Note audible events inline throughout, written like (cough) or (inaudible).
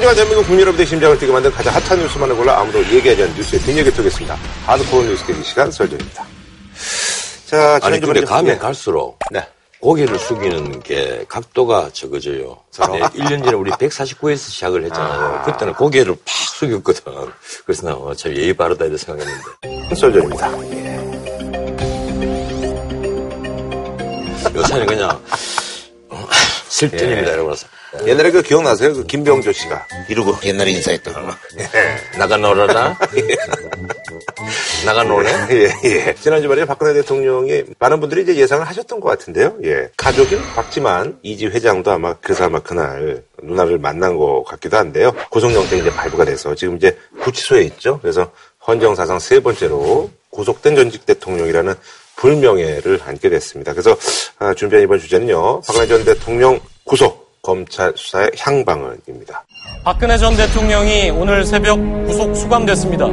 하지만 대한민국 국민 여러분의 심장을 뛰게 만든 가장 핫한 뉴스만을 골라 아무도 얘기하지 않는 뉴스의 뒷얘기 토겠습니다. 하드코어 뉴스 계기 시간 설정입니다. 자, 아니 근데 가면 예. 갈수록 네. 고개를 숙이는 게 각도가 적어져요. 네, 1년 전에 우리 149에서 시작을 했잖아요. 아. 그때는 고개를 팍 숙였거든. 그래서 나참 어, 예의 바르다 이렇게 생각했는데. 설정입니다. 요새는 그냥 (laughs) 슬픈입니다, 예. 여러분. 옛날에 그 기억나세요? 그 김병조 씨가 이러고 옛날에 인사했던 거. 예. 나가 놀아라. 나가 놀래? 예, 예. 지난 주 말에 박근혜 대통령이 많은 분들이 이제 예상을 하셨던 것 같은데요. 예. 가족인 박지만 이지 회장도 아마 그래서 아마 그날 누나를 만난 것 같기도 한데요. 고성영장이 이제 발부가 돼서 지금 이제 구치소에 있죠. 그래서 헌정사상 세 번째로 구속된 전직 대통령이라는 불명예를 안게 됐습니다. 그래서 아, 준비한 이번 주제는요. 박근혜 전 대통령 구속 검찰 수사의 향방을입니다. 박근혜 전 대통령이 오늘 새벽 구속 수감됐습니다.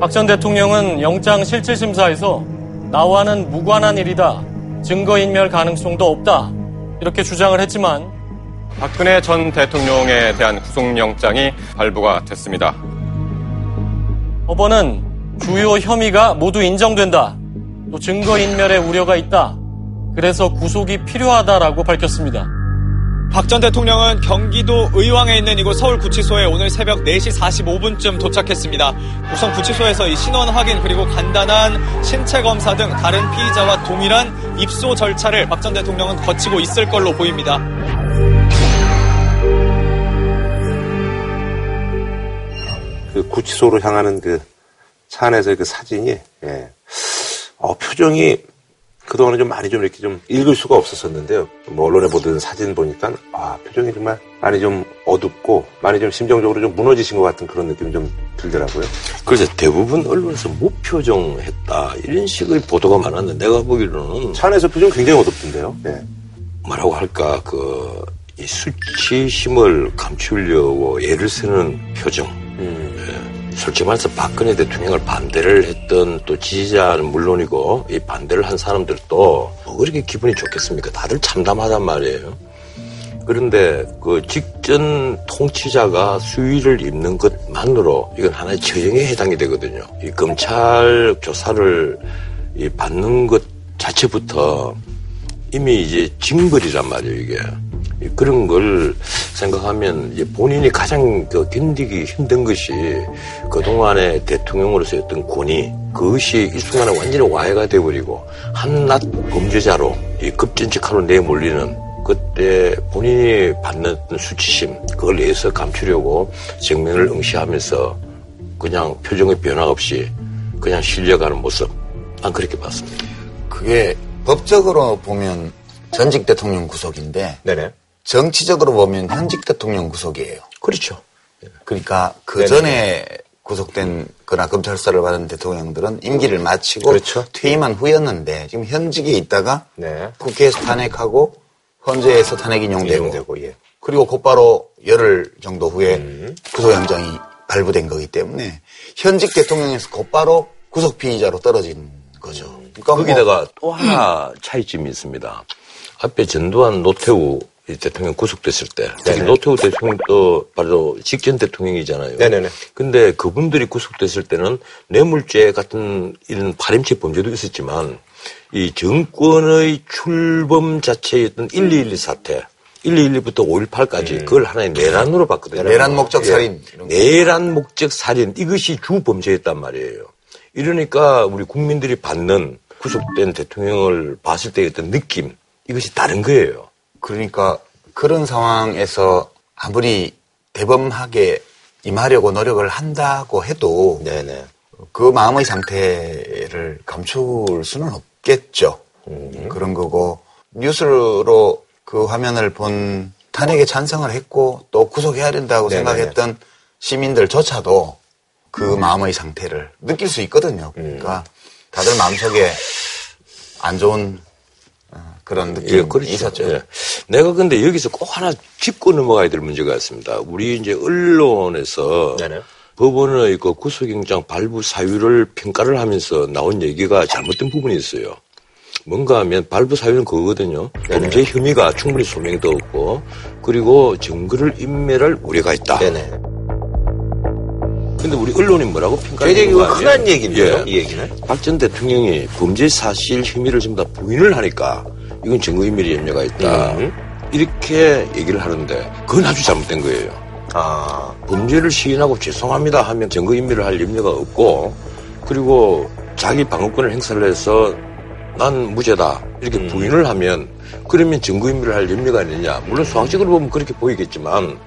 박 전 대통령은 영장 실질심사에서 나와는 무관한 일이다. 증거인멸 가능성도 없다. 이렇게 주장을 했지만 박근혜 전 대통령에 대한 구속영장이 발부가 됐습니다. 법원은 주요 혐의가 모두 인정된다. 또 증거인멸의 우려가 있다. 그래서 구속이 필요하다라고 밝혔습니다. 박 전 대통령은 경기도 의왕에 있는 이곳 서울구치소에 오늘 새벽 4시 45분쯤 도착했습니다. 우선 구치소에서 이 신원 확인 그리고 간단한 신체 검사 등 다른 피의자와 동일한 입소 절차를 박 전 대통령은 거치고 있을 걸로 보입니다. 그 구치소로 향하는 그 차 안에서의 그 사진이, 예. 어, 표정이 그동안은 좀 많이 좀 이렇게 좀 읽을 수가 없었었는데요. 뭐 언론에 보던 사진 보니까, 아, 표정이 정말 많이 좀 어둡고, 많이 좀 심정적으로 좀 무너지신 것 같은 그런 느낌이 좀 들더라고요. 그래서 대부분 언론에서 무표정했다. 이런 식의 보도가 많았는데, 내가 보기로는. 차 안에서 표정 굉장히 어둡던데요. 네. 뭐라고 할까, 그, 이 수치심을 감추려고 애를 쓰는 표정. 음. 예. 솔직히 말해서 박근혜 대통령을 반대를 했던 또 지지자는 물론이고 이 반대를 한 사람들도 뭐 그렇게 기분이 좋겠습니까? 다들 참담하단 말이에요. 그런데 그 직전 통치자가 수위를 입는 것만으로 이건 하나의 처형에 해당이 되거든요. 이 검찰 조사를 이 받는 것 자체부터 이미 이제 징벌이란 말이에요, 이게. 그런 걸 생각하면 본인이 가장 견디기 힘든 것이 그동안의 대통령으로서의 어떤 권위, 그것이 이 순간에 완전히 와해가 돼버리고 한낱 범죄자로 이 급전직하로 내몰리는 그때 본인이 받는 수치심, 그걸 내서 감추려고 정면을 응시하면서 그냥 표정의 변화 없이 그냥 실려가는 모습. 난 그렇게 봤습니다. 그게 법적으로 보면 전직 대통령 구속인데 네네. 정치적으로 보면 현직 대통령 구속이에요. 그렇죠. 그러니까 그 전에 구속된 거나 검찰 수사를 받은 대통령들은 임기를 마치고 그렇죠. 퇴임한 후였는데 지금 현직에 있다가 네. 국회에서 탄핵하고 헌재에서 탄핵 인용되고, 인용되고 예. 그리고 곧바로 열흘 정도 후에 음. 구속영장이 발부된 거기 때문에 현직 대통령에서 곧바로 구속 피의자로 떨어진 거죠. 그러니까 거기다가 뭐, 또 하나 차이점이 있습니다. 앞에 전두환 노태우 대통령 구속됐을 때 특히 노태우 대통령도 바로 직전 대통령이잖아요. 네네네. 근데 그분들이 구속됐을 때는 뇌물죄 같은 이런 파렴치 범죄도 있었지만 이 정권의 출범 자체였던 1212 사태 1212부터 5.18까지 음. 그걸 하나의 내란으로 봤거든요. 내란 목적 살인. 예. 내란 목적 살인 이것이 주 범죄였단 말이에요. 이러니까 우리 국민들이 받는 구속된 대통령을 봤을 때의 어떤 느낌 이것이 다른 거예요. 그러니까 그런 상황에서 아무리 대범하게 임하려고 노력을 한다고 해도 네네. 그 마음의 상태를 감출 수는 없겠죠. 음. 그런 거고 뉴스로 그 화면을 본 탄핵에 찬성을 했고 또 구속해야 된다고 네네. 생각했던 시민들조차도 그 음. 마음의 상태를 느낄 수 있거든요. 그러니까 음. 다들 마음속에 안 좋은 그런 느낌이 예, 그렇죠. 있었죠. 예. 내가 근데 여기서 꼭 하나 짚고 넘어가야 될 문제가 있습니다. 우리 이제 언론에서 네네. 법원의 그 구속영장 발부 사유를 평가를 하면서 나온 얘기가 잘못된 부분이 있어요. 뭔가 하면 발부 사유는 그거거든요. 범죄 혐의가 충분히 소명되었고 그리고 증거를 인멸할 우려가 있다. 네네. 근데 우리 언론이 뭐라고 평가하는 굉장히 거 흔한? 얘기인데요, 예. 이 얘기는. 박 전 대통령이 범죄 사실 혐의를 전부 다 부인을 하니까 이건 증거인멸이 염려가 있다. 음. 이렇게 얘기를 하는데 그건 아주 잘못된 거예요. 아, 범죄를 시인하고 죄송합니다 하면 증거인멸을 할 염려가 없고 그리고 자기 방어권을 행사를 해서 난 무죄다 이렇게 음. 부인을 하면 그러면 증거인멸을 할 염려가 있느냐 물론 수학적으로 보면 그렇게 보이겠지만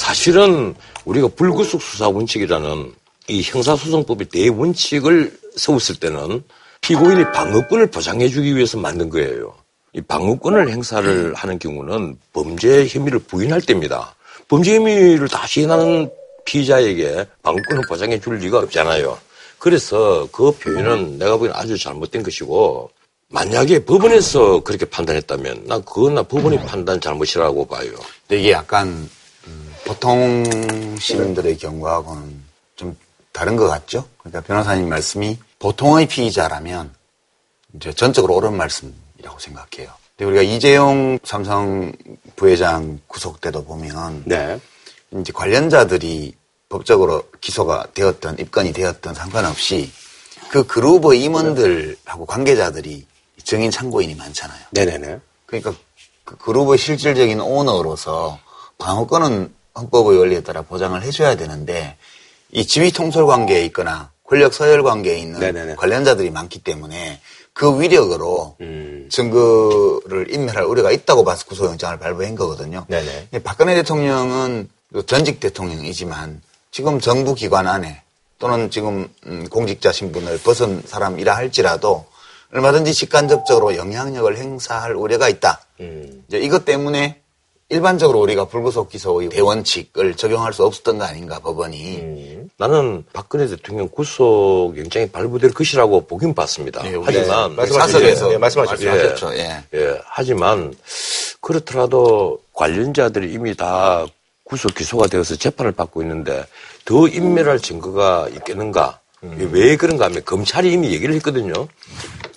사실은 우리가 불구속 수사 원칙이라는 이 형사소송법의 대원칙을 세웠을 때는 피고인이 방어권을 보장해주기 위해서 만든 거예요. 이 방어권을 행사를 하는 경우는 범죄 혐의를 부인할 때입니다. 범죄 혐의를 다 시인하는 피의자에게 방어권을 보장해 줄 리가 없잖아요. 그래서 그 표현은 내가 보기엔 아주 잘못된 것이고 만약에 법원에서 그렇게 판단했다면 난 그건 나 법원의 판단 잘못이라고 봐요. 이게 약간 음, 보통 시민들의 경우하고는 좀 다른 것 같죠? 그러니까 변호사님 말씀이 보통의 피의자라면 이제 전적으로 옳은 말씀이라고 생각해요. 근데 우리가 이재용 삼성 부회장 구속 때도 보면 네. 이제 관련자들이 법적으로 기소가 되었던 입건이 되었던 상관없이 그 그룹의 임원들하고 관계자들이 증인 참고인이 많잖아요. 네네네. 그러니까 그 그룹의 실질적인 오너로서 방어권은 헌법의 원리에 따라 보장을 해줘야 되는데 이 지휘 통솔 관계에 있거나 권력 서열 관계에 있는 네네네. 관련자들이 많기 때문에 그 위력으로 음. 증거를 인멸할 우려가 있다고 봐서 구속영장을 발부한 거거든요. 네네. 예, 박근혜 대통령은 그 전직 대통령이지만 지금 정부 기관 안에 또는 지금 음, 공직자 신분을 벗은 사람이라 할지라도 얼마든지 직간접적으로 영향력을 행사할 우려가 있다. 음. 이제 이것 때문에 일반적으로 우리가 불구속 기소의 대원칙을 적용할 수 없었던 거 아닌가 법원이. 음. 나는 박근혜 대통령 구속 영장이 발부될 것이라고 보긴 봤습니다. 예, 우리 하지만 말씀하시죠. 사석에서 예, 말씀하십시오. 말씀하셨죠. 예. 예, 하지만 그렇더라도 관련자들이 이미 다 구속 기소가 되어서 재판을 받고 있는데 더 인멸할 증거가 있겠는가? 왜 그런가 하면 검찰이 이미 얘기를 했거든요.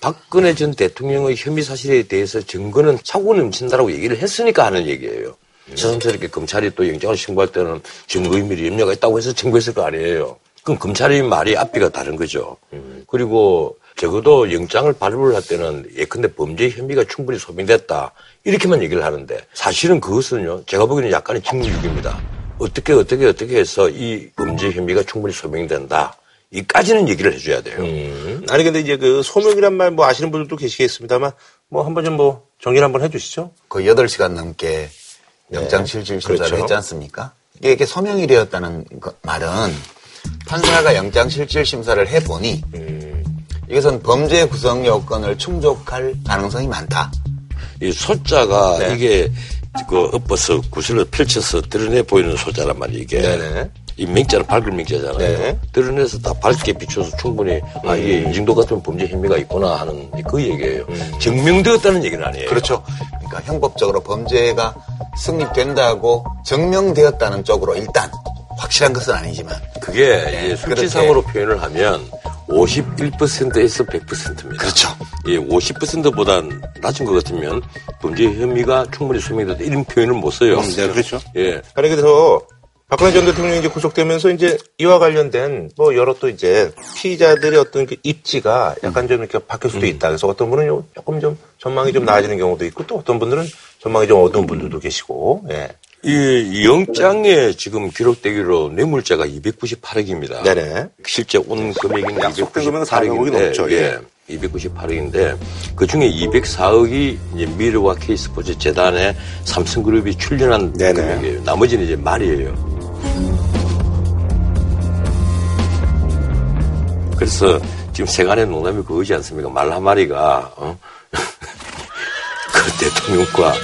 박근혜 전 대통령의 혐의 사실에 대해서 증거는 차고 넘친다라고 얘기를 했으니까 하는 얘기예요. 새삼스럽게 검찰이 또 영장을 신고할 때는 증거인멸이 염려가 있다고 해서 청구했을 거 아니에요. 그럼 검찰의 말이 앞뒤가 다른 거죠. 그리고 적어도 영장을 발부를 할 때는 예컨대 범죄 혐의가 충분히 소명됐다. 이렇게만 얘기를 하는데 사실은 그것은요. 제가 보기에는 약간의 직무유기입니다. 어떻게 어떻게 어떻게 해서 이 범죄 혐의가 충분히 소명된다. 이까지는 얘기를 해줘야 돼요. 음. 아니 근데 이제 그 소명이란 말 뭐 아시는 분들도 계시겠습니다만 뭐 한번 좀 뭐 정리를 한번 해주시죠. 거의 8시간 넘게 영장실질 심사를 그렇죠. 했지 않습니까? 이게 이렇게 소명이 되었다는 거- 말은 판사가 영장실질 심사를 해보니 이것은 범죄 구성 요건을 충족할 가능성이 많다. 이 소자가 네. 이게 그 엎어서 구슬을 펼쳐서 드러내 보이는 소자란 말이에요, 이게. 네네. 이 맹자는 밝은 맹자잖아요. 네. 드러내서 다 밝게 비춰서 충분히 아 이게 이 정도 같은 범죄 혐의가 있구나 하는 그 얘기예요. 증명되었다는 얘기는 아니에요. 그렇죠. 그러니까 형법적으로 범죄가 성립된다고 증명되었다는 쪽으로 일단 확실한 것은 아니지만 그게 네, 수치상으로 표현을 하면 51%에서 100%입니다. 그렇죠. 예, 50%보단 낮은 것 같으면 범죄 혐의가 충분히 소명됐다 이런 표현을 못 써요. 네, 그렇죠. 예. 아니 그래서 박근혜 전 대통령이 이제 구속되면서 이제 이와 관련된 뭐 여러 또 이제 피의자들의 어떤 그 입지가 약간 좀 이렇게 바뀔 수도 있다. 그래서 어떤 분은 요- 조금 좀 전망이 좀 나아지는 경우도 있고 또 어떤 분들은 전망이 좀 어두운 분들도 계시고. 예. 이 영장에 지금 기록되기로 뇌물자가 298억입니다. 네네. 실제 온 400억이 298억인데, 넘죠, 예. 298억인데 그 중에 204억이 이제 미르와 K스포츠 재단에 삼성그룹이 출연한 네네. 금액이에요. 나머지는 이제 말이에요. 그래서 지금 세간의 농담이 그거지 않습니까? 말 한마리가 어? (laughs) 그 대통령과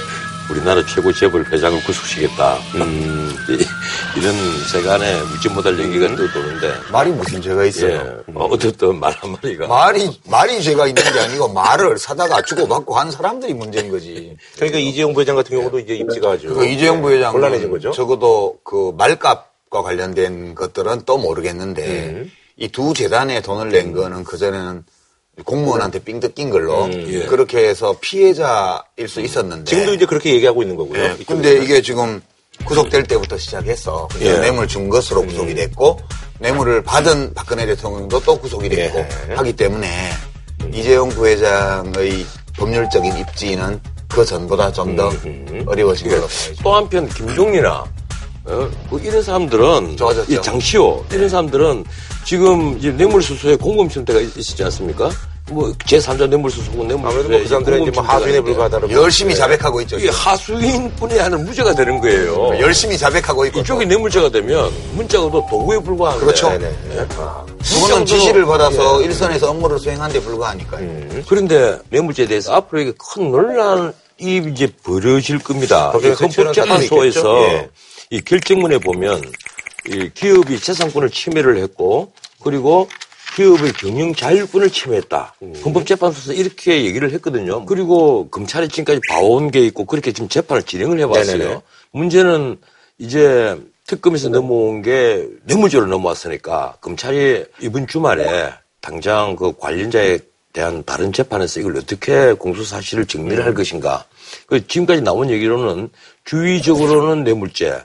우리나라 최고 재벌 회장을 구속시켰다. 음, 이- (laughs) 이런 세간의 묻지 못할 얘기가 떠도는데 말이 무슨 죄가 예, 있어요. 어, 어쨌든 말 한마리가 말이 말이 죄가 있는 게 아니고 말을 사다가 주고받고 한 사람들이 문제인 거지. 그러니까 이재용 부회장 같은 경우도 이제 입지가 아주 그 이재용 부회장은 곤란해진 거죠. 적어도 그 말값 재단과 관련된 것들은 또 모르겠는데 음. 이두 재단에 돈을 낸 거는 그전에는 공무원한테 삥 뜯긴 걸로 예. 그렇게 해서 피해자일 수 있었는데 지금도 이제 그렇게 얘기하고 있는 거고요. 예. 근데 이게 지금 구속될 때부터 시작해서 예. 뇌물 준 것으로 구속이 됐고 뇌물을 받은 박근혜 대통령도 또 구속이 됐고 예. 하기 때문에 이재용 부회장의 법률적인 입지는 그 전보다 좀 더 어려워진 걸로. 또 한편 김종리나 어? 뭐 이런 사람들은 좋아졌죠. 이 장시호 이런 사람들은 지금 이제 뇌물수수에 공범심태가 있- 있었지 않습니까? 뭐 제3자 뇌물수수고 아무래도 뭐그 사람들은 이제 뭐 하수인에 불과하다는 열심히 자백하고 있죠. 이게 하수인뿐이 아니라 무죄가 되는 거예요. 열심히 자백하고 있고 이쪽이 또 뇌물죄가 되면 문자가도 도구에 불과한데 그렇죠. 네네. 그거는 지시를 받아서 일선에서 업무를 수행한 데 불과하니까요. 그런데 뇌물죄에 대해서 앞으로 이게 큰 논란이 이제 벌어질 겁니다. 이 헌법재판소에서? 예. 이 결정문에 보면 이 기업이 재산권을 침해를 했고 그리고 기업의 경영 자율권을 침해했다. 음. 헌법재판소에서 이렇게 얘기를 했거든요. 그리고 검찰이 지금까지 봐온 게 있고 그렇게 지금 재판을 진행을 해봤어요. 네네네. 문제는 이제 특검에서 넘어온 게 뇌물죄로 넘어왔으니까 검찰이 이번 주말에 당장 그 관련자에 대한 다른 재판에서 이걸 어떻게 공소 사실을 정리를 할 것인가. 그 지금까지 나온 얘기로는 주의적으로는 뇌물죄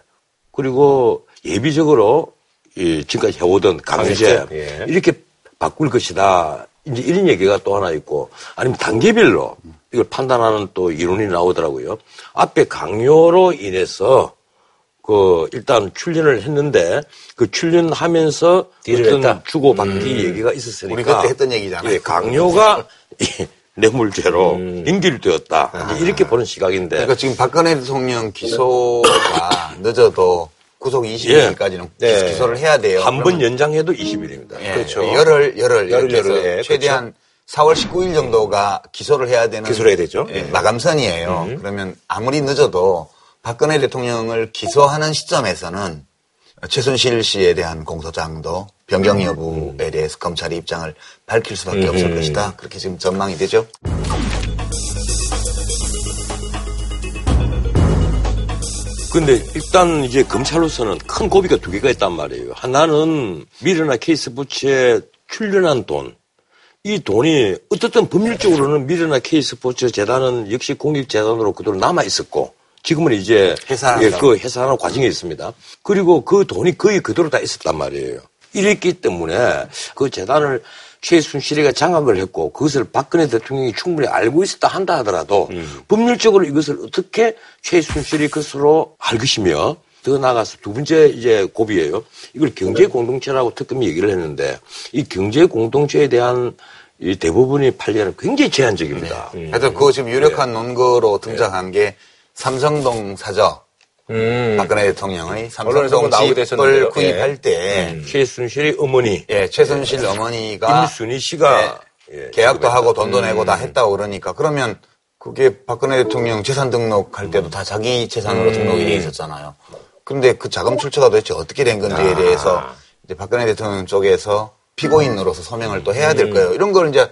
그리고 예비적으로 이 지금까지 해오던 강제 예. 이렇게 바꿀 것이다. 이제 이런 얘기가 또 하나 있고 아니면 단계별로 이걸 판단하는 또 이론이 나오더라고요. 앞에 강요로 인해서 그 일단 출연을 했는데 그 출연하면서 어떤. 주고받기 얘기가 있었으니까 우리 그때 했던 얘기잖아요. 예, 강요가 (laughs) 이 뇌물죄로 연결되었다. 이제 이렇게 보는 시각인데 그러니까 지금 박근혜 대통령 기소가 (laughs) 늦어도 구속 20일까지는 네. 기소를 해야 돼요. 한 번 연장해도 20일입니다. 예, 그렇죠. 열흘, 열흘, 열흘, 열흘, 예, 최대한 4월 19일 정도가 기소를 해야 되는 기소를 해야 되죠. 예, 마감선이에요. 그러면 아무리 늦어도 박근혜 대통령을 기소하는 시점에서는 최순실 씨에 대한 공소장도 변경 여부에 대해서 검찰이 입장을 밝힐 수밖에 없을 것이다. 그렇게 지금 전망이 되죠. 근데 일단 이제 검찰로서는 큰 고비가 두 개가 있단 말이에요. 하나는 미르나 케이스 부츠에 출연한 돈. 이 돈이 어떻든 법률적으로는 미르나 케이스 부츠 재단은 역시 공익재단으로 그대로 남아 있었고 지금은 이제. 예, 그 해산하는 과정에 있습니다. 그리고 그 돈이 거의 그대로 다 있었단 말이에요. 이랬기 때문에 그 재단을 최순실이가 장악을 했고 그것을 박근혜 대통령이 충분히 알고 있었다 한다 하더라도 법률적으로 이것을 어떻게 최순실이 것으로 알 것이며 더 나아가서 두 번째 이제 고비예요. 이걸 경제 공동체라고 특검이 얘기를 했는데 이 경제 공동체에 대한 이 대부분의 판례는 굉장히 제한적입니다. 하여튼 그거 지금 유력한 논거로 등장한 게 삼성동 사저. 박근혜 대통령의 언론에서 뭐 삼성동 했었는데요. 집을 구입할 때 최순실의 어머니. 예, 최순실 어머니가 임순희 씨가 예, 계약도 지급했다. 하고 돈도 내고 다 했다고 그러니까 그러면 그게 박근혜 대통령 재산 등록할 때도 다 자기 재산으로 등록이 돼 있었잖아요. 근데 그 자금 출처가 도대체 어떻게 된 건지에 대해서 이제 박근혜 대통령 쪽에서 피고인으로서 서명을 또 해야 될 거예요. 이런 걸 이제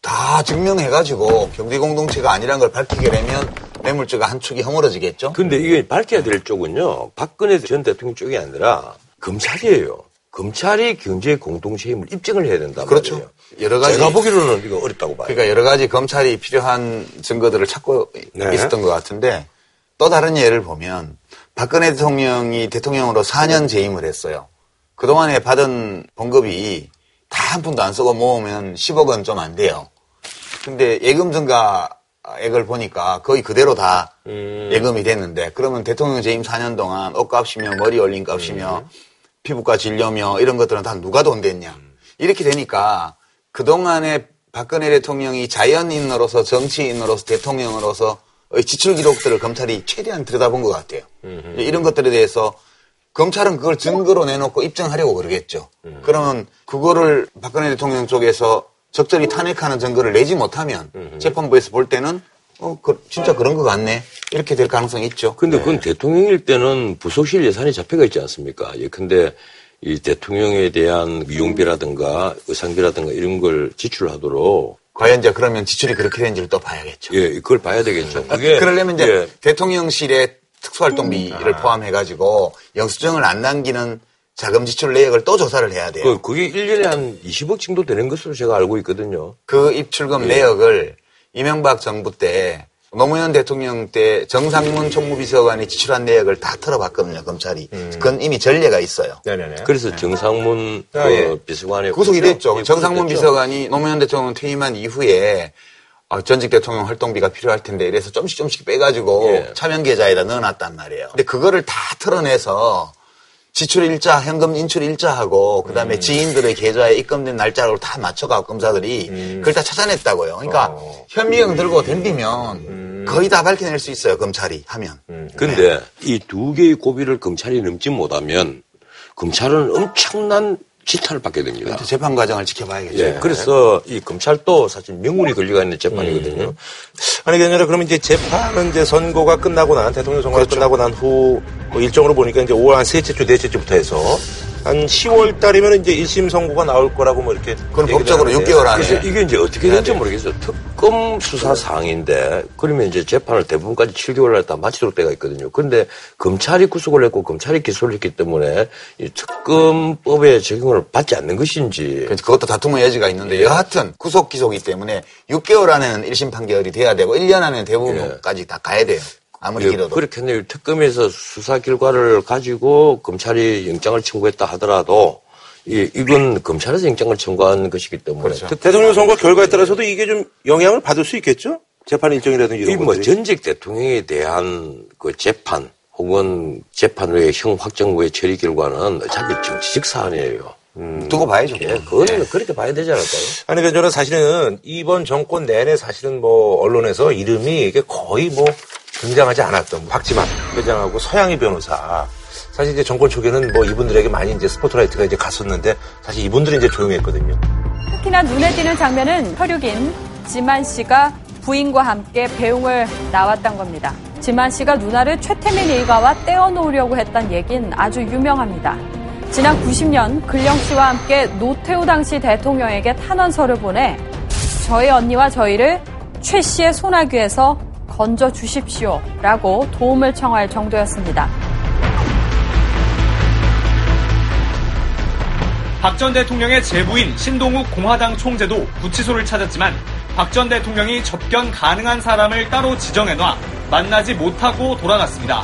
다 증명해가지고 경제 공동체가 아니란 걸 밝히게 되면 뇌물죄가 한 축이 허물어지겠죠. 근데 이게 밝혀야 될 쪽은요. 박근혜 전 대통령 쪽이 아니라 검찰이에요. 검찰이 경제 공동체 힘을 입증을 해야 된다 그렇죠. 말이에요. 여러 가지 제가 보기로는 이거 어렵다고 봐요. 그러니까 여러 가지 검찰이 필요한 증거들을 찾고 네. 있었던 것 같은데 또 다른 예를 보면 박근혜 대통령이 대통령으로 4년 재임을 했어요. 그동안에 받은 봉급이 다 한 푼도 안 쓰고 모으면 10억은 좀 안 돼요. 근데 예금 증가 액을 보니까 거의 그대로 다 예금이 됐는데 그러면 대통령 재임 4년 동안 옷값이며 머리 올린 값이며 피부과 진료며 이런 것들은 다 누가 돈 됐냐. 이렇게 되니까 그동안에 박근혜 대통령이 자연인으로서 정치인으로서 대통령으로서 지출 기록들을 검찰이 최대한 들여다본 것 같아요. 이런 것들에 대해서 검찰은 그걸 증거로 내놓고 입증하려고 그러겠죠. 그러면 그거를 박근혜 대통령 쪽에서 적절히 탄핵하는 증거를 내지 못하면 재판부에서 볼 때는 어, 그, 진짜 그런 것 같네. 이렇게 될 가능성이 있죠. 근데 그건 대통령일 때는 부속실 예산이 잡혀가 있지 않습니까? 예, 근데 이 대통령에 대한 미용비라든가 의상비라든가 이런 걸 지출하도록 과연 이제 그러면 지출이 그렇게 된지를 또 봐야겠죠. 예, 그걸 봐야 되겠죠. 아, 그게 그러려면 이제 예, 대통령실의 특수활동비를 포함해가지고 영수증을 안 남기는 자금 지출 내역을 또 조사를 해야 돼요. 그, 그게 1년에 한 20억 정도 되는 것으로 제가 알고 있거든요. 그 입출금 내역을 이명박 정부 때 노무현 대통령 때 정상문 총무비서관이 지출한 내역을 다 털어봤거든요, 검찰이. 그건 이미 전례가 있어요. 네네네. 그래서 정상문 아, 그 예. 비서관의 구속이 됐죠. 예, 정상문 구속됐죠. 비서관이 노무현 대통령 퇴임한 이후에 어, 전직 대통령 활동비가 필요할 텐데 이래서 좀씩 좀씩 빼가지고 예. 차명 계좌에다 넣어놨단 말이에요. 근데 그거를 다 털어내서 지출 일자, 현금 인출 일자하고 그다음에 음. 지인들의 계좌에 입금된 날짜를 다 맞춰가고 검사들이 음. 그걸 다 찾아냈다고요. 그러니까 어. 현미경 들고 덤비면 음. 거의 다 밝혀낼 수 있어요. 검찰이 하면. 근데 이두 개의 고비를 검찰이 넘지 못하면 검찰은 엄청난 지탄을 받게 됩니다. 재판 과정을 지켜봐야겠죠. 예, 그래서 이 검찰도 사실 명운이 걸려가 있는 재판이거든요. 아니, 그게 아니라 그러면 이제 재판은 이제 선거가 끝나고 난, 대통령 선거가 끝나고 난 후, 뭐 일정으로 보니까 이제 5월 한 셋째 주, 넷째 주부터 해서 한 10월 달이면 이제 1심 선고가 나올 거라고 뭐 이렇게. 그건 법적으로 하는데. 6개월 안에. 그래서 이게 이제 어떻게 되는지 모르겠어요. 특검 수사 사항인데 그러면 이제 재판을 대부분까지 7개월 다 마치도록 때가 있거든요. 그런데 검찰이 구속을 했고 검찰이 기소를 했기 때문에 이 특검법의 적용을 받지 않는 것인지 그것도 다툼의 여지가 있는데 여하튼 구속 기소기 때문에 6개월 안에는 1심 판결이 돼야 되고 1년 안에는 대부분까지 다 가야 돼요. 아무리 예, 길어도. 그렇겠네요. 특검에서 수사 결과를 가지고 검찰이 영장을 청구했다 하더라도 이, 이건 검찰에서 영장을 청구한 것이기 때문에 그렇죠. 특- 대통령 선거 결과에 따라서도 이게 좀 영향을 받을 수 있겠죠? 재판 일정이라든지 이런 것들이. 전직 대통령에 대한 그 재판 혹은 재판 후에 형 확정 후의 처리 결과는 어차피 정치적 사안이에요. 두고 봐야죠. 예, 그건 그렇게 봐야 되지 않을까요? 아니, 그 저는 사실은 이번 정권 내내 사실은 뭐 언론에서 이름이 이게 거의 뭐 등장하지 않았던 뭐 박지만 회장하고 서양희 변호사. 사실 이제 정권 초기에는 뭐 이분들에게 많이 이제 스포트라이트가 이제 갔었는데 사실 이분들이 이제 조용했거든요. 특히나 눈에 띄는 장면은 혈육인 지만 씨가 부인과 함께 배웅을 나왔던 겁니다. 지만 씨가 누나를 최태민 일가와 떼어놓으려고 했던 얘긴 아주 유명합니다. 지난 90년 근령 씨와 함께 노태우 당시 대통령에게 탄원서를 보내 저희 언니와 저희를 최 씨의 소나귀에서 건져 주십시오 라고 도움을 청할 정도였습니다. 박 전 대통령의 제부인 신동욱 공화당 총재도 구치소를 찾았지만 박 전 대통령이 접견 가능한 사람을 따로 지정해놔 만나지 못하고 돌아갔습니다.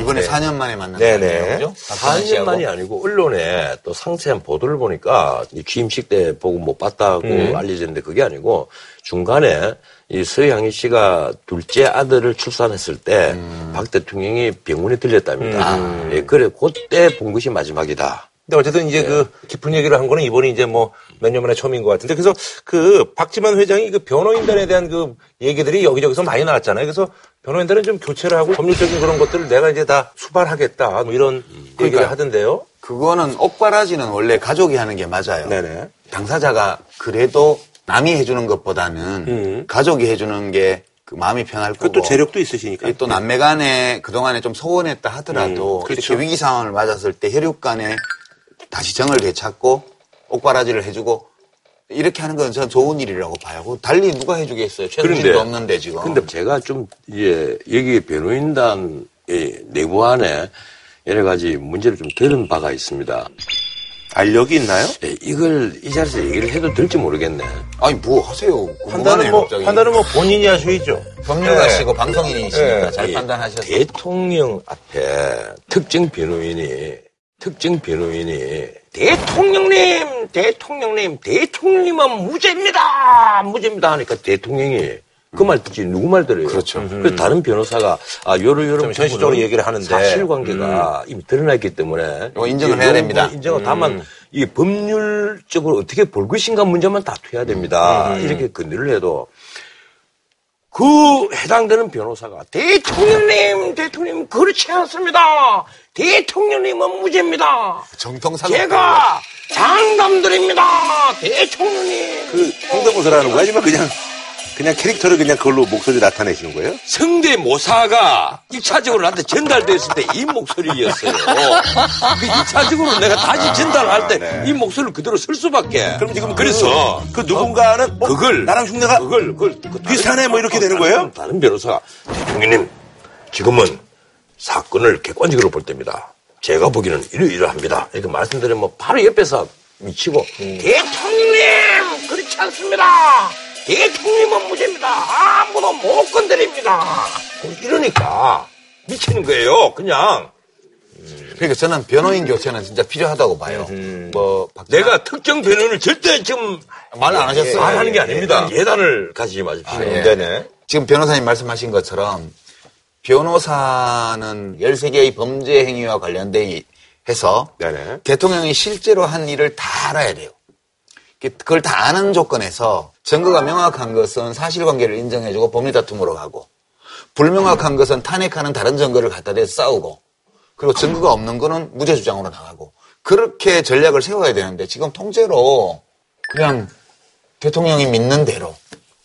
이번에 네. 4년 만에 만난 네네. 거죠? 4년 만이 아니고 언론에 또 상세한 보도를 보니까 이 취임식 때 보고 못 봤다고 알려졌는데 그게 아니고 중간에 이 서양희 씨가 둘째 아들을 출산했을 때박 대통령이 병원에 들렸답니다. 예, 그래 그때 본 것이 마지막이다. 근데 어쨌든 이제 그 깊은 얘기를 한 거는 이번이 이제 뭐 몇 년 만에 처음인 것 같은데 그래서 그 박지만 회장이 그 변호인단에 대한 그 얘기들이 여기저기서 많이 나왔잖아요. 그래서 변호인단은 좀 교체를 하고 법률적인 그런 것들을 내가 이제 다 수발하겠다 뭐 이런 얘기를 그러니까요. 하던데요. 그거는 옥바라지는 원래 가족이 하는 게 맞아요. 네네. 당사자가 그래도 남이 해주는 것보다는 음. 가족이 해주는 게 그 마음이 편할 거고. 그것도 재력도 있으시니까. 또 남매 간에 그동안에 좀 소원했다 하더라도 음, 그렇죠. 이렇게 위기 상황을 맞았을 때 혈육 간에 다시 정을 되찾고 옥바라지를 해주고 이렇게 하는 건 저는 좋은 일이라고 봐요. 달리 누가 해주겠어요. 최순실도 없는데 지금. 근데 제가 좀, 예, 여기 변호인단 의 내부 안에 여러 가지 문제를 좀 들은 바가 있습니다. 알력이 있나요? 예, 이걸 이 자리에서 얘기를 해도 될지 모르겠네. 아니 뭐 하세요. 판단은 뭐 갑자기. 판단은 뭐 본인이 하셔야죠. 법률가시고 방송인이시니까 네. 잘이 판단하셨어요. 대통령 앞에 특정 변호인이 특정 변호인이 대통령님, 대통령님, 대통령님은 무죄입니다, 무죄입니다 하니까 대통령이 그말 듣지 누구 말 들어요? 그렇죠. 그래서 다른 변호사가 아 요러 좀 현실적으로 얘기를 하는데. 사실관계가 이미 드러났기 때문에 이거 인정을 해야 됩니다. 인정을 다만 이 법률적으로 어떻게 볼 것인가 문제만 다투어야 됩니다. 이렇게 건의를 해도 그 해당되는 변호사가 대통령님, 대통령님 그렇지 않습니다. 대통령님은 무죄입니다. 정통사고. 제가 장담드립니다. 대통령님. 그 성대모사라는 거야? 아니면 그냥 그냥 캐릭터를 그냥 그걸로 목소리 나타내시는 거예요? 성대모사가 1차적으로 나한테 전달됐을 때 이 목소리였어요. 그 2차적으로 내가 다시 전달할 때이 목소리를 그대로 쓸 수밖에. 그럼 지금 그래서 그, 그 누군가는 어, 그걸 나랑 흉내가 그걸 그걸 그 비슷하네 뭐 이렇게 되는 거예요? 다른 변호사가 대통령님 지금은 사건을 객관적으로 볼 때입니다. 제가 보기에는 이러이러합니다. 이렇게 말씀드리면 바로 옆에서 미치고 대통령 그렇지 않습니다. 대통령은 무죄입니다. 아무도 못 건드립니다. 이러니까 미치는 거예요. 그냥 그러니까 저는 변호인 교체는 진짜 필요하다고 봐요. 뭐 박진환- 내가 특정 변호를 절대 지금 말 안 하셨어요. 말하는 게 예, 아닙니다. 예 단을 가지지 마십시오. 예. 네네. 지금 변호사님 말씀하신 것처럼 변호사는 13개의 범죄 행위와 관련돼 해서 네네. 대통령이 실제로 한 일을 다 알아야 돼요. 그걸 다 아는 조건에서 증거가 명확한 것은 사실관계를 인정해주고 법리 다툼으로 가고 불명확한 것은 탄핵하는 다른 증거를 갖다 대서 싸우고 그리고 증거가 없는 거는 무죄 주장으로 나가고 그렇게 전략을 세워야 되는데 지금 통째로 그냥 대통령이 믿는 대로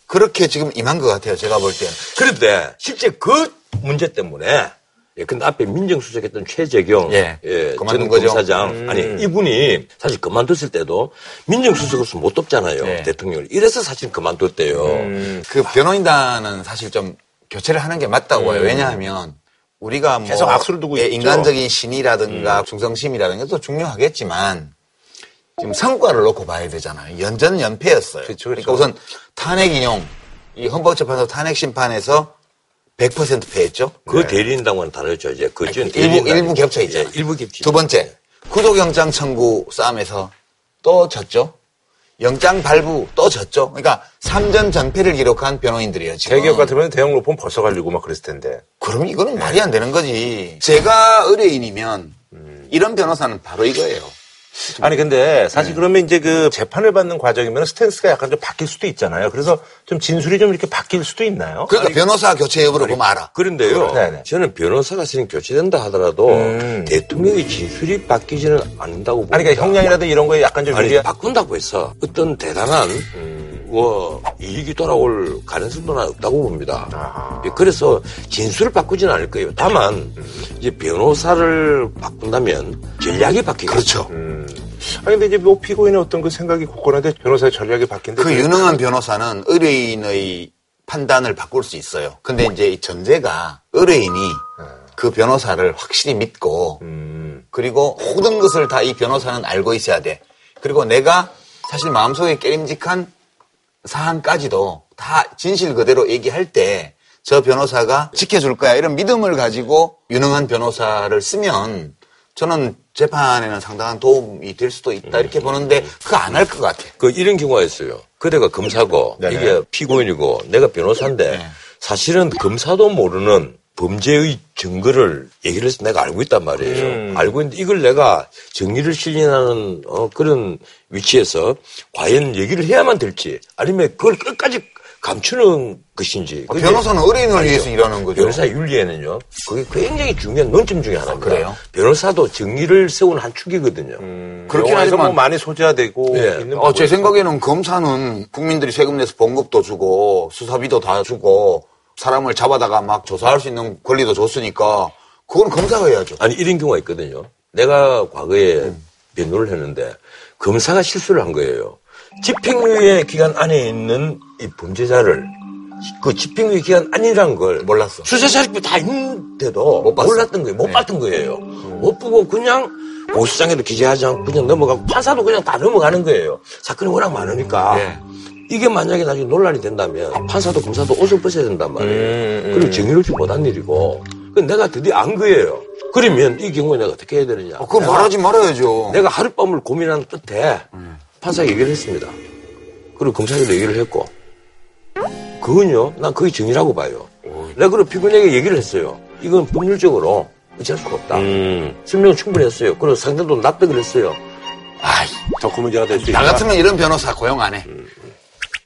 그렇게 지금 임한 것 같아요. 제가 볼 때는. 그런데 실제 그 문제 때문에 예, 근데 앞에 민정수석했던 최재경 예, 예, 전 거죠. 검사장 아니 이분이 사실 그만뒀을 때도 민정수석으로서 못 돕잖아요 네. 대통령을 이래서 사실 그만뒀대요. 그 변호인단은 사실 좀 교체를 하는 게 맞다고 봐요. 왜냐하면 우리가 뭐 계속 악수를 두고 예, 있죠. 인간적인 신이라든가 충성심이라든가 도 중요하겠지만 지금 성과를 놓고 봐야 되잖아요. 연전 연패였어요. 그렇죠, 러니까 그렇죠. 우선 탄핵 인용 이 헌법재판소 탄핵 심판에서 100% 패했죠. 그 대리인당과는 다르죠 이제 그 네. 일부. 일부 겹쳐 있잖아요. 예, 일부 겹치. 두 번째 구속영장 청구 싸움에서 또 졌죠. 영장 발부 또 졌죠. 그러니까 3전 전패를 기록한 변호인들이에요. 지금. 대기업 같으면 대형 로펌 벌써 가려고 막 그랬을 텐데. 그럼 이거는 말이 안 되는 거지. 제가 의뢰인이면 이런 변호사는 바로 이거예요. 아니 근데 사실 네. 그러면 이제 그 재판을 받는 과정이면 스탠스가 약간 좀 바뀔 수도 있잖아요. 그래서 좀 진술이 좀 이렇게 바뀔 수도 있나요? 그러니까 변호사 교체 여부를 보면 알아. 그런데요, 네네. 저는 변호사가 실은 교체된다 하더라도 음. 대통령의 진술이 바뀌지는 않는다고 봅니다. 아니 그러니까 형량이라든 이런 거에 약간 좀 아니 유리한 바꾼다고 해서 어떤 대단한 뭐 이익이 돌아올 가능성도 는 없다고 봅니다. 아하. 예, 그래서 진술을 바꾸지는 않을 거예요. 다만 이제 변호사를 바꾼다면 전략이 바뀌겠죠. 그렇죠. 음. 아니 근데 이제 뭐 피고인의 어떤 그 생각이 굳건한데 변호사의 전략이 바뀐데 그 유능한 변호사는 의뢰인의 판단을 바꿀 수 있어요. 근데 이제 이 전제가 의뢰인이 그 변호사를 확실히 믿고 음. 그리고 모든 것을 다 이 변호사는 알고 있어야 돼. 그리고 내가 사실 마음속에 깨림직한 사항까지도 다 진실 그대로 얘기할 때 저 변호사가 지켜줄 거야 이런 믿음을 가지고 유능한 변호사를 쓰면 저는 재판에는 상당한 도움이 될 수도 있다 이렇게 보는데 그거 안 할 것 같아. 그 이런 경우가 있어요. 그대가 검사고 네네. 이게 피고인이고 내가 변호사인데 네. 사실은 검사도 모르는 범죄의 증거를 얘기를 해서 내가 알고 있단 말이에요. 음. 알고 있는데 이걸 내가 정의를 실현하는 어, 그런 위치에서 과연 얘기를 해야만 될지 아니면 그걸 끝까지 감추는 것인지. 그게 변호사는 의뢰인을 위해서 일하는 거죠. 변호사 윤리에는요. 그게 굉장히 중요한 논점 중에 하나입니다. 그래요? 변호사도 정의를 세우는 한 축이거든요. 그렇긴 영화에서 하지만 뭐 많이 소재화되고 예. 있는 어, 제 생각에는 검사는 국민들이 세금 내서 봉급도 주고 수사비도 다 주고 사람을 잡아다가 막 조사할 수 있는 권리도 줬으니까 그건 검사가 해야죠. 아니 이런 경우가 있거든요. 내가 과거에 변호를 했는데 검사가 실수를 한 거예요. 집행유예 기간 안에 있는 이 범죄자를 그 집행유예 기간 아니란 걸 몰랐어. 수사자료가 다 있는데도 못 봤어. 몰랐던 거예요. 못 네. 봤던 거예요. 못 보고 그냥 고소장에도 기재하지 않고 그냥 넘어가고 판사도 그냥 다 넘어가는 거예요. 사건이 워낙 많으니까. 네. 이게 만약에 나중에 논란이 된다면 판사도 검사도 옷을 벗어야 된단 말이에요. 음, 음. 그리고 정의롭지 못한 일이고. 그 내가 드디어 안 거예요. 그러면 이 경우에 내가 어떻게 해야 되느냐. 어, 내가 말하지 말아야죠. 내가 하룻밤을 고민한 끝에 판사에게 얘기를 했습니다. 그리고 검사에게도 얘기를 했고. 그건요, 난 그게 정의라고 봐요. 내가 그리고 피고인에게 얘기를 했어요. 이건 법률적으로 어찌할 수가 없다. 음. 설명을 충분히 했어요. 그리고 상대도 납득을 했어요. 아이, 덕후 문제가 될 수 있다. 나 같으면 이런 변호사 고용 안 해.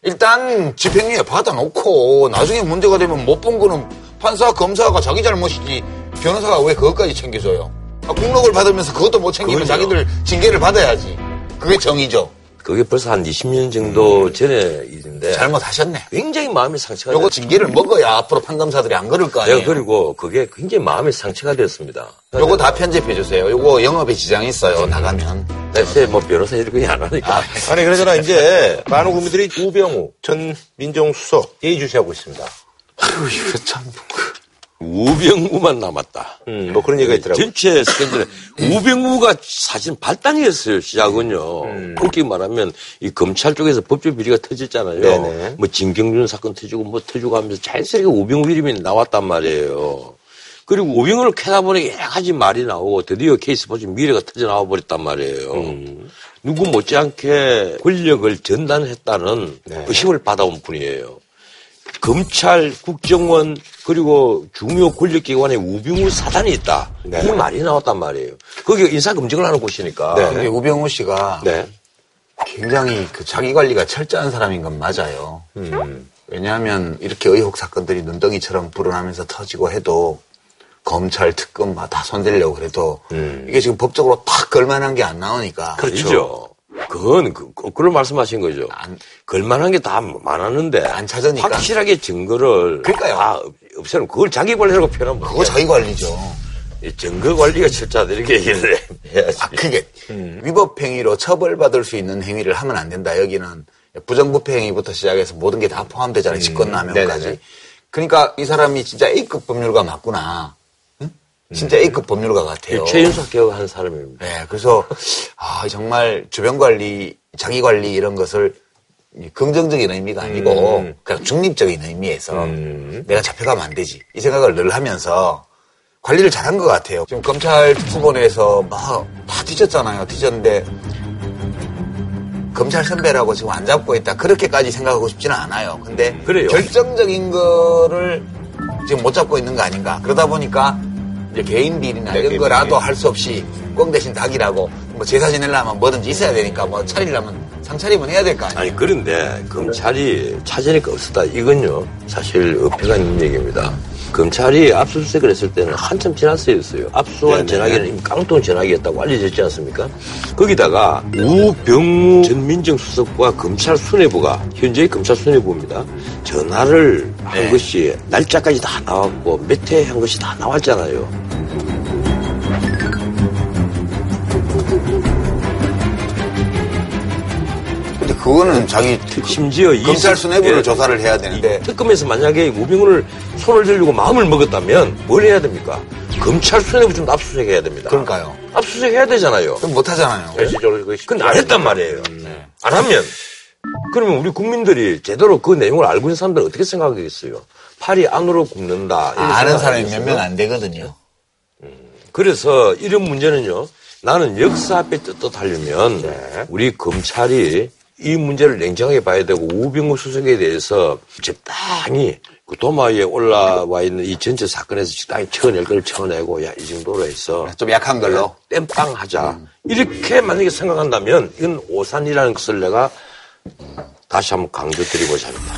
일단 집행유예 받아놓고 나중에 문제가 되면 못 본 거는 판사, 검사가 자기 잘못이지 변호사가 왜 그것까지 챙겨줘요? 아, 국록을 받으면서 그것도 못 챙기면 그거죠. 자기들 징계를 받아야지. 그게 정의죠. 그게 벌써 한 20년 정도 전의 일인데. 잘못하셨네. 굉장히 마음이 상처가 요거. 징계를 먹어야 앞으로 판검사들이 안 그럴 거 아니에요. 내가 그리고 그게 굉장히 마음이 상처가 됐습니다. 요거 다 편집해 주세요. 요거 영업에 지장이 있어요. 나가면. 대체 뭐 변호사 이렇게 안 하니까. 아 니 그러잖아 이제 (laughs) 많은 국민들이 우병우 전 민정수석 예의주시하고 있습니다. 아유, 이거 참. 우병우만 남았다. 음, 뭐 그런 얘기가 있더라고요. 전체 스캔들에 우병우가 사실 발단이었어요, 시작은요. 음. 그렇게 말하면 이 검찰 쪽에서 법조 비리가 터졌잖아요. 네네. 뭐 진경준 사건 터지고 뭐 터지고 하면서 자연스럽게 우병우 이름이 나왔단 말이에요. 그리고 우병우를 캐다 보니 여러 가지 말이 나오고 드디어 케이스 보지 미래가 터져 나와 버렸단 말이에요. 음. 누구 못지않게 권력을 전단했다는 네. 의심을 받아온 분이에요. 검찰, 국정원 그리고 중요 권력기관에 우병우 사단이 있다. 네. 이 말이 나왔단 말이에요. 거기 인사 검증을 하는 곳이니까. 네. 근데 우병우 씨가 네. 굉장히 그 자기 관리가 철저한 사람인 건 맞아요. 음. 왜냐하면 이렇게 의혹 사건들이 눈덩이처럼 불어나면서 터지고 해도 검찰 특검 다 손대려고 그래도 이게 지금 법적으로 탁 걸만한 게 안 나오니까 음. 그렇죠. 그건 그, 그걸 말씀하신 거죠. 안- 걸만한 게 다 많았는데 안 찾으니까. 확실하게 증거를 그러니까요. 다 없애면 그걸 자기 관리라고 표현하면 그거 자기 관리죠. 이 증거 관리가 철저하다 이렇게 얘기를 해야지. 아, 그게 위법 행위로 처벌받을 수 있는 행위를 하면 안 된다. 여기는 부정부패 행위부터 시작해서 모든 게 다 포함되잖아요. 직권남용까지. 네네네. 그러니까 이 사람이 진짜 A급 법률가 맞구나. 응? 진짜 A급 법률가 같아요. 최윤석 개혁한 사람입니다. 네, 그래서 아 정말 주변 관리, 자기 관리 이런 것을 이 긍정적인 의미가 아니고 음. 그냥 중립적인 의미에서 음. 내가 잡혀가면 안 되지 이 생각을 늘 하면서 관리를 잘한 것 같아요. 지금 검찰 특수본에서 막 다 뒤졌잖아요. 뒤졌는데 검찰 선배라고 지금 안 잡고 있다 그렇게까지 생각하고 싶지는 않아요. 근데 그래요. 결정적인 거를 지금 못 잡고 있는 거 아닌가. 그러다 보니까 이제 개인 비리나 네, 이런 거라도. 할 수 없이 꽁 대신 닭이라고 뭐 제사 지내려면 뭐든지 있어야 되니까 뭐 차리려면 상차림은 해야 될 거 아니에요. 아니 그런데 검찰이 찾으니까 없었다 이건요 사실 어폐가 있는 얘기입니다. 검찰이 압수수색을 했을 때는 한참 지났어였어요. 압수한. 전화기는 이미 깡통 전화기였다고 알려졌지 않습니까? 거기다가 우병우 전 민정수석과 검찰 수뇌부가 현재의 검찰 수뇌부입니다. 전화를 한 네. 것이 날짜까지 다 나왔고 몇 회 한 것이 다 나왔잖아요. 그거는 자기 심지어 이 검찰 스- 수뇌부를 예. 조사를 해야 되는데 특검에서 만약에 우병우를 손을 들고 마음을 먹었다면 뭘 해야 됩니까? 검찰 수뇌부 좀 압수수색 해야 됩니다. 그러니까요. 압수수색 해야 되잖아요. 그럼 못 하잖아요. 실질적으로 그거 쉽지 근데 안 했단 말이에요. 안 하면 그러면 우리 국민들이 제대로 그 내용을 알고 있는 사람들은 어떻게 생각하겠어요? 팔이 안으로 굽는다. 아는 생각 사람이 몇? 명 안 되거든요. 그래서 이런 문제는요. 나는 역사 앞에 떳떳하려면 우리 검찰이 이 문제를 냉정하게 봐야 되고 우병우 수석에 대해서 적당히 그 도마위에 올라와 있는 이 전체 사건에서 적당히 쳐낼 걸 쳐내고 야 이 정도로 해서 좀 약한 걸로. 땜빵 하자. 이렇게 만약에 생각한다면 이건 오산이라는 것을 내가 다시 한번 강조드리고자 합니다.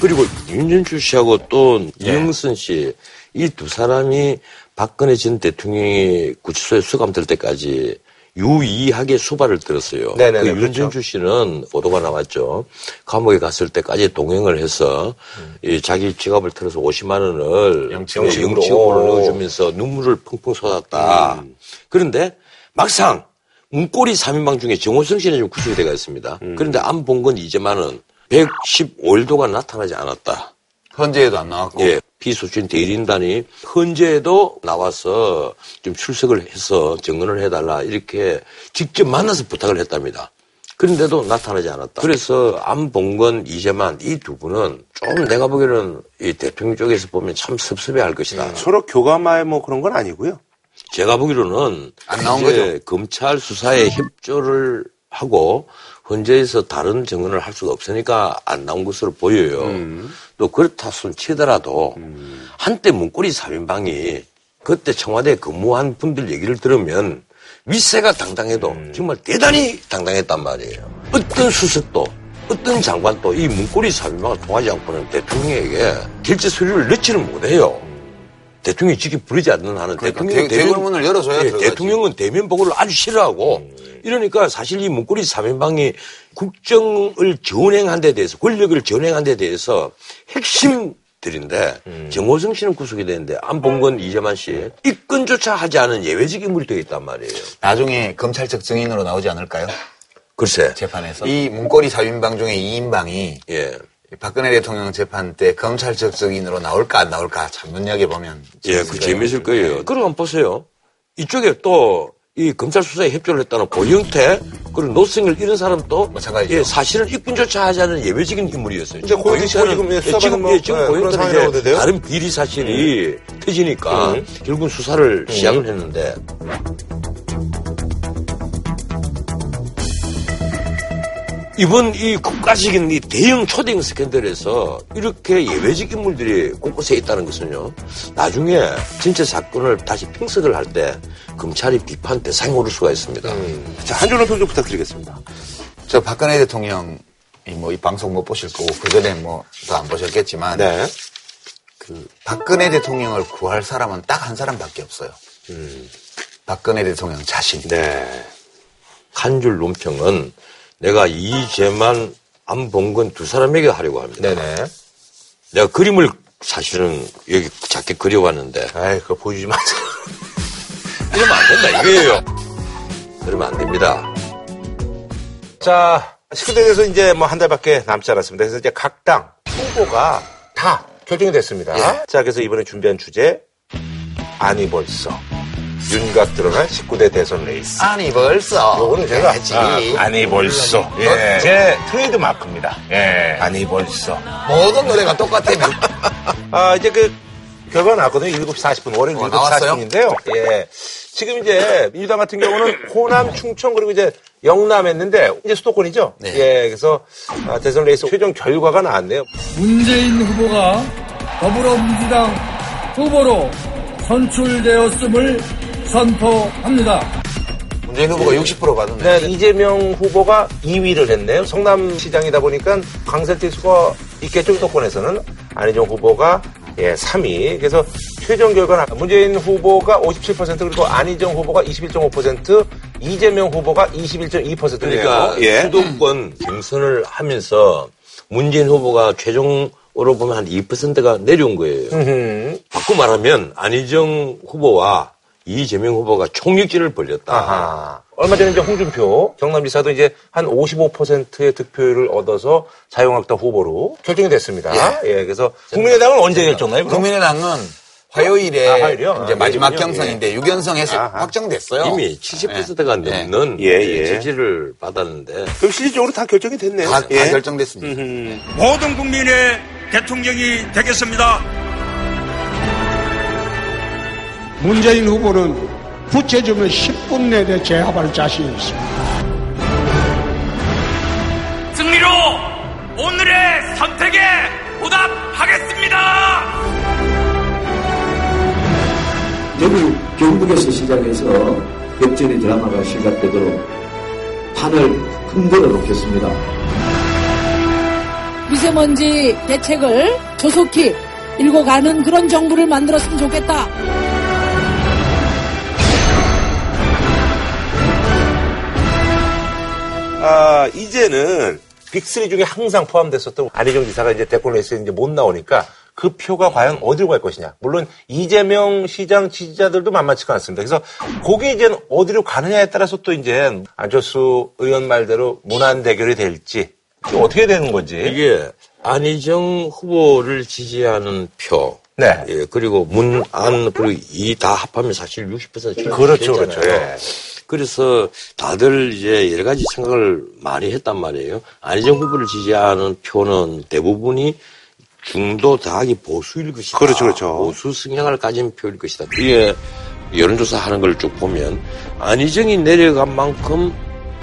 그리고 윤준추 씨하고 또 이영선 씨, 이 두 사람이 박근혜 전 대통령이 구치소에 수감될 때까지 유의하게 수발을 들었어요. 네네네, 그 그렇죠. 윤준추 씨는 보도가 나왔죠. 감옥에 갔을 때까지 동행을 해서 이 자기 지갑을 털어서 50만 원을 영치금으로. 영치금으로 넣어주면서 눈물을 펑펑 쏟았다. 그런데 막상 문고리 3인방 중에 정호성 씨는 좀 구속이 돼가 있습니다. 그런데 안봉건 이재만은 115일도가 나타나지 않았다. 헌재에도 안 나왔고. 예, 피소신 대리인단이 헌재에도 나와서 좀 출석을 해서 증언을 해달라 이렇게 직접 만나서 부탁을 했답니다. 그런데도 나타나지 않았다. 그래서 안봉건, 이재만 이 두 분은 좀 내가 보기에는 이 대통령 쪽에서 보면 참 섭섭해할 것이다. 서로 교감할 뭐 그런 건 아니고요. 제가 보기로는 안 나온 거죠? 검찰 수사에 협조를 하고 헌재에서 다른 증언을 할 수가 없으니까 안 나온 것으로 보여요. 음. 또 그렇다 손 치더라도 한때 문고리 3인방이 그때 청와대에 근무한 분들 얘기를 들으면 윗세가 당당해도 음. 정말 대단히 당당했단 말이에요. 어떤 수석도 어떤 장관도 이 문고리 3인방을 통하지 않고는 대통령에게 결제 서류를 넣지를 못해요. 대통령이 직접 부르지 않는 한은 그러니까 대통령은 대- 대국문을 열어줘야 예, 들어가지. 대통령은 대면 보고를 아주 싫어하고 이러니까 사실 이 문고리 3인방이 국정을 전행한 데 대해서 권력을 전행한 데 대해서 핵심 들인데 정호성 씨는 구속이 되는데 안봉건 이재만 씨 입건조차 하지 않은 예외적 인물이 되어 있단 말이에요. 나중에 검찰적 증인으로 나오지 않을까요? 글쎄, 재판에서. 이 문고리 4인방 중에 2인방이 예, 박근혜 대통령 재판 때 검찰적 증인으로 나올까 안 나올까 참 눈여겨보면. 예, 그 재미있을 거예요. 그럼 한번 보세요. 이쪽에 또 이 검찰 수사에 협조를 했다는 고영태 그리고 노승일 이런 사람도 마찬가지죠. 예, 사실은 입건조차 하지 않은 예외적인 인물이었어요. 이제 고영태 씨가 지금 예, 지금 뭐, 예, 지금 예, 그런 고영태는 이제? 다른 비리 사실이 터지니까 결국은 수사를 시작을 했는데 이번 이 국가적인 이 대형 초대형 스캔들에서 이렇게 예외적 인물들이 곳곳에 있다는 것은요, 나중에 전체 사건을 다시 평석을 할 때 검찰이 비판 대상이 오를 수가 있습니다. 자, 한 줄로 평좀 부탁드리겠습니다. 저 박근혜 대통령이 뭐 이 방송 못 보실 거고 그전에 뭐더안 보셨겠지만 네. 그 박근혜 대통령을 구할 사람은 딱 한 사람밖에 없어요. 박근혜 대통령 자신. 네. 한줄 논평은 내가 이재만 안봉건 두 사람에게 하려고 합니다. 네네. 내가 그림을 사실은 여기 작게 그려봤는데 아이, 그거 보여주지 마세요. (laughs) 이러면 안 된다 이거예요. 그러면 안 됩니다. 자, 19대 대해서 이제 뭐 한 달밖에 남지 않았습니다. 그래서 이제 각 당 후보가 다 결정이 됐습니다. 자, 그래서 이번에 준비한 주제, 아니 벌써. 윤곽 드러난 19대 대선 레이스. 아니 벌써. 요거는 제가 해야지. 아, 니 벌써. 예. 제 트레이드 마크입니다. 예. 아니 벌써. 모든 노래가 똑같으면 (laughs) 아, 이제 그 결과가 나왔거든요. 7시 40분. 월요일 어, 7시 나왔어요? 40분인데요. 예. 지금 이제 민주당 같은 경우는 호남, 충청 그리고 이제 영남 했는데 이제 수도권이죠. 네. 예. 그래서 아, 대선 레이스 최종 결과가 나왔네요. 문재인 후보가 더불어민주당 후보로 선출되었음을 선포합니다. 문재인 후보가 60% 받았네. 네, 이재명 후보가 2위를 했네요. 성남시장이다 보니까 강세티 수가 있겠죠, 수도권에서는. 안희정 후보가 예, 3위. 그래서 최종 결과는 문재인 후보가 57% 그리고 안희정 후보가 21.5%, 이재명 후보가 21.2%네요. 그러니까 예. 수도권 경선을 하면서 문재인 후보가 최종 으로 보면 한 2%가 내려온 거예요. 음흠. 바꿔 말하면 안희정 후보와 이재명 후보가 총력전을 벌였다. 아하. 얼마 전에 이제 홍준표 경남지사도 이제 한 55%의 득표율을 얻어서 자유한국당 후보로 결정이 됐습니다. 예, 그래서 국민의당은 언제 결정나요? 그럼? 국민의당은 화요일에 아, 화요일이요? 이제 아, 마지막. 경선인데 유견성에서 아하. 확정됐어요. 이미 70%가 네. 넘는 예, 예. 지지를 받았는데 그럼 실질적으로 다 결정이 됐네요. 다, 다 예. 결정됐습니다. 모든 국민의 대통령이 되겠습니다. 문재인 후보는 구체적으로 10분 내에 제압할 자신이 있습니다. 승리로 오늘의 선택에 보답하겠습니다. 대구 경북에서 시작해서 격전의 드라마가 시작되도록 판을 흔들어 놓겠습니다. 미세먼지 대책을 조속히 일고 가는 그런 정부를 만들었으면 좋겠다. 아, 이제는 빅3 중에 항상 포함됐었던 안희정 지사가 이제 대권 레이스에 이제 못 나오니까 그 표가 과연 어디로 갈 것이냐. 물론 이재명 시장 지지자들도 만만치가 않습니다. 그래서 그게 이제 어디로 가느냐에 따라서 또 이제 안철수 의원 말대로 무난 대결이 될지 어떻게 되는 건지. 이게 안희정 후보를 지지하는 표. 네. 예, 그리고 문, 안, 그리고 이 다 합하면 사실 60% 그렇죠, 그렇죠. 예. 그래서 다들 이제 여러 가지 생각을 많이 했단 말이에요. 안희정 후보를 지지하는 표는 대부분이 중도 다하기 보수일 것이다. 그렇죠, 그렇죠. 보수 성향을 가진 표일 것이다. 이게 여론조사 하는 걸 쭉 보면 안희정이 내려간 만큼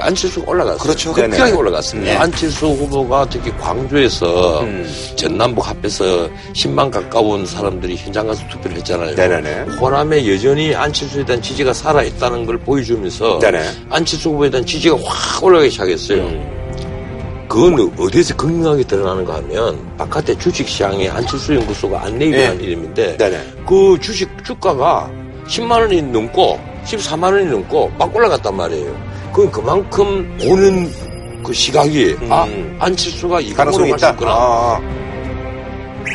안철수가 올라갔어요. 그렇죠. 급격하게 네네. 올라갔습니다. 네. 안철수 후보가 특히 광주에서 음. 전남북 합해서 10만 가까운 사람들이 현장 가서 투표를 했잖아요. 네네네. 호남에 여전히 안철수에 대한 지지가 살아있다는 걸 보여주면서 네네. 안철수 후보에 대한 지지가 확 올라가기 시작했어요. 음. 그건 어디서 극명하게 드러나는가 하면 바깥에 주식시장에 안철수 연구소가 안내위한 네. 이름인데 네네. 그 주식 주가가 10만 원이 넘고 14만 원이 넘고 막 올라갔단 말이에요. 그건 그만큼 보는 그 시각이 아 음. 안철수가 가능성이 이강으로. 아,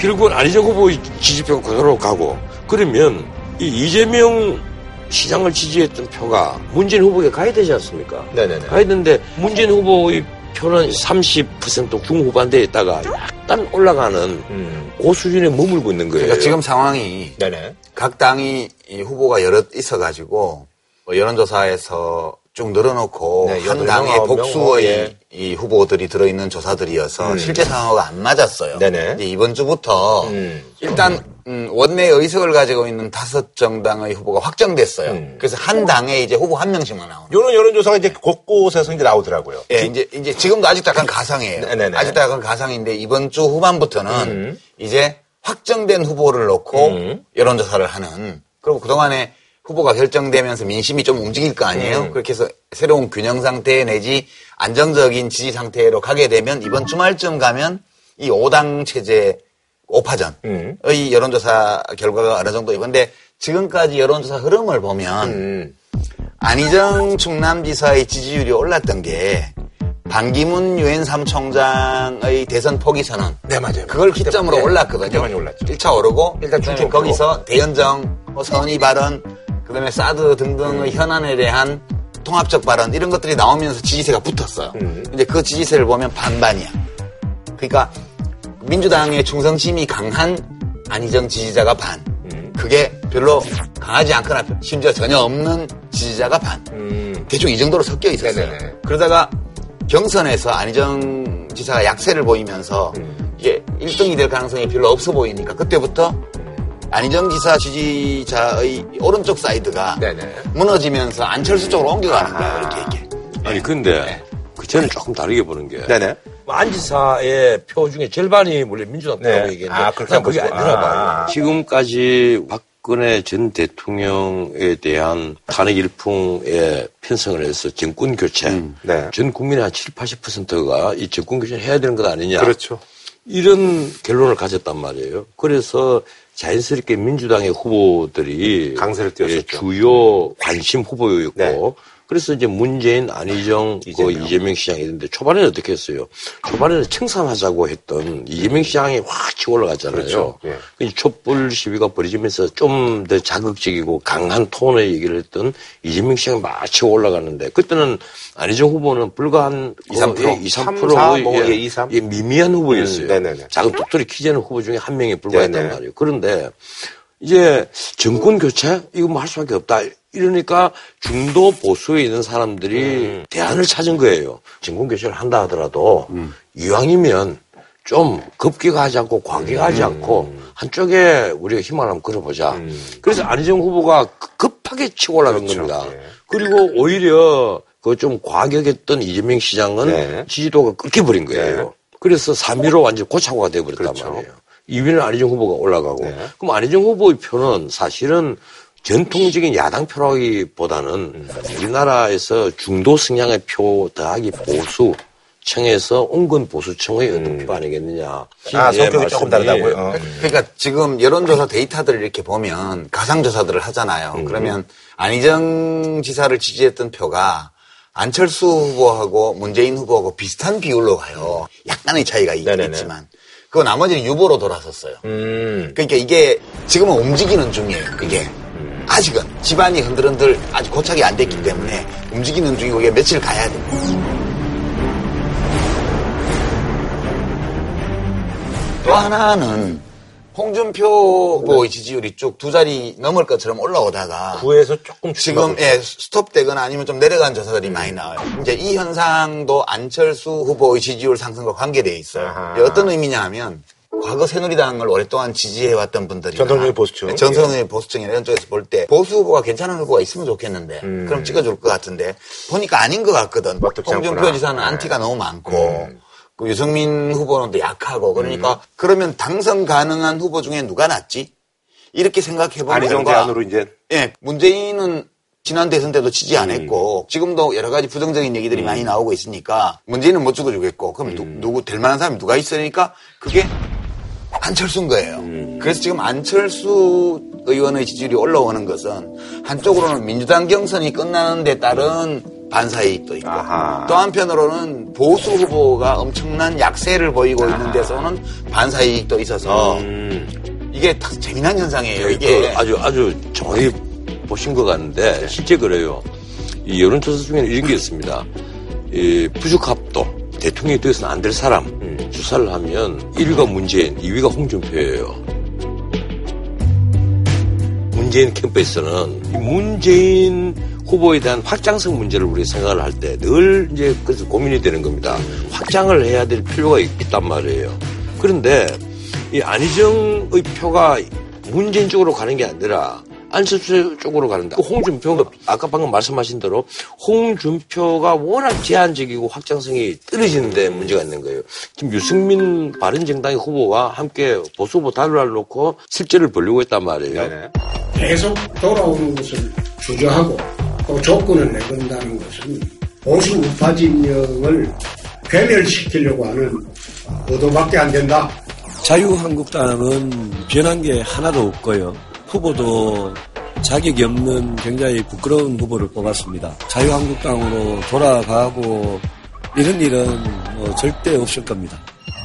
결국은 안희정 후보의 지지표가 그대로 가고 그러면 이 이재명 시장을 지지했던 표가 문재인 후보에게 가야 되지 않습니까? 네네네. 가야 되는데 문재인 후보의 표는 30% 중후반대에 있다가 약간 올라가는 음. 그 수준에 머물고 있는 거예요. 그러니까 지금 상황이 네네. 각 당이 이 후보가 여럿 있어가지고 뭐 여론조사에서 쭉 늘어놓고 네, 한 당의 복수의 예. 이 후보들이 들어있는 조사들이어서 음. 실제 상황과 안 맞았어요. 네네. 이제 이번 주부터 음. 일단 음, 원내 의석을 가지고 있는 다섯 정당의 후보가 확정됐어요. 음. 그래서 한 당에 이제 후보 한 명씩만 나오는. 요런 여론조사가 이제 곳곳에서 이제 나오더라고요. 예, 이제 이제 지금도 아직도 약간 가상이에요. 네네네. 아직도 약간 가상인데 이번 주 후반부터는 음. 이제 확정된 후보를 놓고 음. 여론조사를 하는 그리고 그동안에 후보가 결정되면서 민심이 좀 움직일 거 아니에요. 음. 그렇게 해서 새로운 균형 상태 내지 안정적인 지지 상태로 가게 되면 이번 주말쯤 가면 이 5당 체제 5파전의 음. 여론조사 결과가 어느 정도 이건데 지금까지 여론조사 흐름을 보면 음. 안희정 충남지사의 지지율이 올랐던 게 반기문 유엔 사무총장의 대선 포기 선언. 네, 맞아요. 그걸 기점으로 네, 올랐거든요. 많이 올랐죠. 1차 오르고 일단 중점 거기서 대연정, 뭐 선의 발언, 그다음에 사드 등등의 현안에 대한 통합적 발언 이런 것들이 나오면서 지지세가 붙었어요. 음. 이제 그 지지세를 보면 반반이야. 그러니까 민주당의 충성심이 강한 안희정 지지자가 반. 음. 그게 별로 강하지 않거나 심지어 전혀 없는 지지자가 반. 음. 대충 이 정도로 섞여 있었어요. 네네네. 그러다가 경선에서 안희정 지사가 약세를 보이면서 음. 이게 1등이 될 가능성이 별로 없어 보이니까 그때부터 안희정 지사 지지자의 오른쪽 사이드가 네네. 무너지면서 안철수 쪽으로 옮겨가는 거예요. 이렇게 이렇게. 아니 근데 그 저는 조금 다르게 보는 게 네네. 안 지사의 표 중에 절반이 원래 민주당 표라고 네. 얘기했는데 아, 그렇게 그냥 그게. 아니라 봐요. 아. 지금까지 박근혜 전 대통령에 대한 탄핵 열풍에 편승을 해서 정권 교체, 네. 전 국민의 한 7, 80%가 이 정권 교체를 해야 되는 것 아니냐. 그렇죠. 이런 결론을 가졌단 말이에요. 그래서 자연스럽게 민주당의 후보들이 강세를 띄웠었죠. 예, 주요 관심 후보였고 네. 그래서 이제 문재인, 안희정, 이재명. 그 이재명 시장이 있는데 초반에는 어떻게 했어요? 초반에는 청산하자고 했던 이재명 시장이 확 치고 올라갔잖아요. 그렇죠. 예. 그 촛불 시위가 벌어지면서 좀 더 자극적이고 강한 톤의 얘기를 했던 이재명 시장이 막 치고 올라갔는데 그때는 안희정 후보는 불과 한 2, 3%? 예, 2, 3, 3%의 4, 뭐, 예, 2, 3? 예, 미미한 후보였어요. 음. 작은 뚝뚝이 키재는 후보 중에 한 명에 불과했단. 말이에요. 그런데 이제 정권 교체 이거 뭐 할 수밖에 없다. 이러니까 중도 보수에 있는 사람들이 음. 대안을 찾은 거예요. 정권 교체를 한다 하더라도 이왕이면 좀 급격하지 않고 과격하지 음. 않고 한쪽에 우리가 힘을 한번 끌어보자. 그래서 안희정 후보가 급- 급하게 치고 올라간 그렇죠. 겁니다. 예. 그리고 오히려 그 좀 과격했던 이재명 시장은 네. 지지도가 끊겨버린 거예요. 네. 그래서 3위로 완전 고착화가 돼버렸단 그렇죠. 말이에요. 2위는 안희정 후보가 올라가고. 네. 그럼 안희정 후보의 표는 사실은 전통적인 야당 표라기보다는 음. 우리나라에서 중도 성향의 표 더하기 보수 청에서 온건 보수청의 어떤 표 아니겠느냐. 음. 아, 예, 성격이 조금 다르다고요? 어. 그러니까 지금 여론조사 데이터들을 이렇게 보면 가상조사들을 하잖아요. 음. 그러면 안희정 지사를 지지했던 표가 안철수 후보하고 문재인 후보하고 비슷한 비율로 가요. 약간의 차이가 있- 네네네. 있지만. 그 나머지는 유보로 돌아섰어요. 음. 그러니까 이게 지금은 움직이는 중이에요. 이게 아직은 집안이 흔들흔들 아직 고착이 안 됐기 때문에 움직이는 중이고 이게 며칠 가야 됩니다. 또 하나는 홍준표 후보의 지지율이 쭉 두 자리 넘을 것처럼 올라오다가 구에서 조금 지금 예, 스톱되거나 아니면 좀 내려간 조사들이 많이 나와요. 이제 이 현상도 안철수 후보의 지지율 상승과 관계되어 있어요. 아하. 어떤 의미냐 하면 과거 새누리당을 오랫동안 지지해왔던 분들이 전통적인 보수층. 전통적인 보수층이나 이런 쪽에서 볼 때 보수 후보가 괜찮은 후보가 있으면 좋겠는데 음. 그럼 찍어줄 것 같은데 보니까 아닌 것 같거든. 홍준표. 지사는 네. 안티가 너무 많고 음. 그 유승민 후보는 또 약하고 그러니까 그러면 당선 가능한 후보 중에 누가 낫지? 이렇게 생각해보면 안희정 제안으로 이제. 예, 문재인은 지난 대선 때도 지지 안 했고 지금도 여러 가지 부정적인 얘기들이 많이 나오고 있으니까 문재인은 못 죽어주겠고 그럼 누, 누구 될 만한 사람이 누가 있으니까 그게 안철수인 거예요. 그래서 지금 안철수 의원의 지지율이 올라오는 것은 한쪽으로는 민주당 경선이 끝나는 데 따른 반사 이익도 있고 아하. 또 한편으로는 보수 후보가 엄청난 약세를 보이고 있는 데서는 반사 이익도 있어서 음. 이게 딱 재미난 현상이에요. 그 이게 아주 아주 정확히 보신 것 같은데 실제 그래요. 이 여론조사 중에는 이런 게 있습니다. 이 부족합도 대통령이 되어서는 안 될 사람 주사를 하면 1위가 문재인, 2위가 홍준표예요. 문재인 캠프에서는 이 문재인 후보에 대한 확장성 문제를 우리가 생각을 할 때 늘 이제 그래서 고민이 되는 겁니다. 확장을 해야 될 필요가 있, 단 말이에요. 그런데 이 안희정의 표가 문재인 쪽으로 가는 게 아니라 안철수 쪽으로 가는데 그 홍준표가 아까 방금 말씀하신 대로 홍준표가 워낙 제한적이고 확장성이 떨어지는데 문제가 있는 거예요. 지금 유승민 바른정당의 후보가 함께 보수 후보 단일화를 놓고 실제를 벌리고 있단 말이에요. 계속 돌아오는 것을 주저하고 또 조건을 내건다는 것은 보수 우파 진영을 괴멸시키려고 하는 의도밖에 안 된다. 자유한국당은 변한 게 하나도 없고요. 후보도 자격이 없는 굉장히 부끄러운 후보를 뽑았습니다. 자유한국당으로 돌아가고 이런 일은 뭐 절대 없을 겁니다.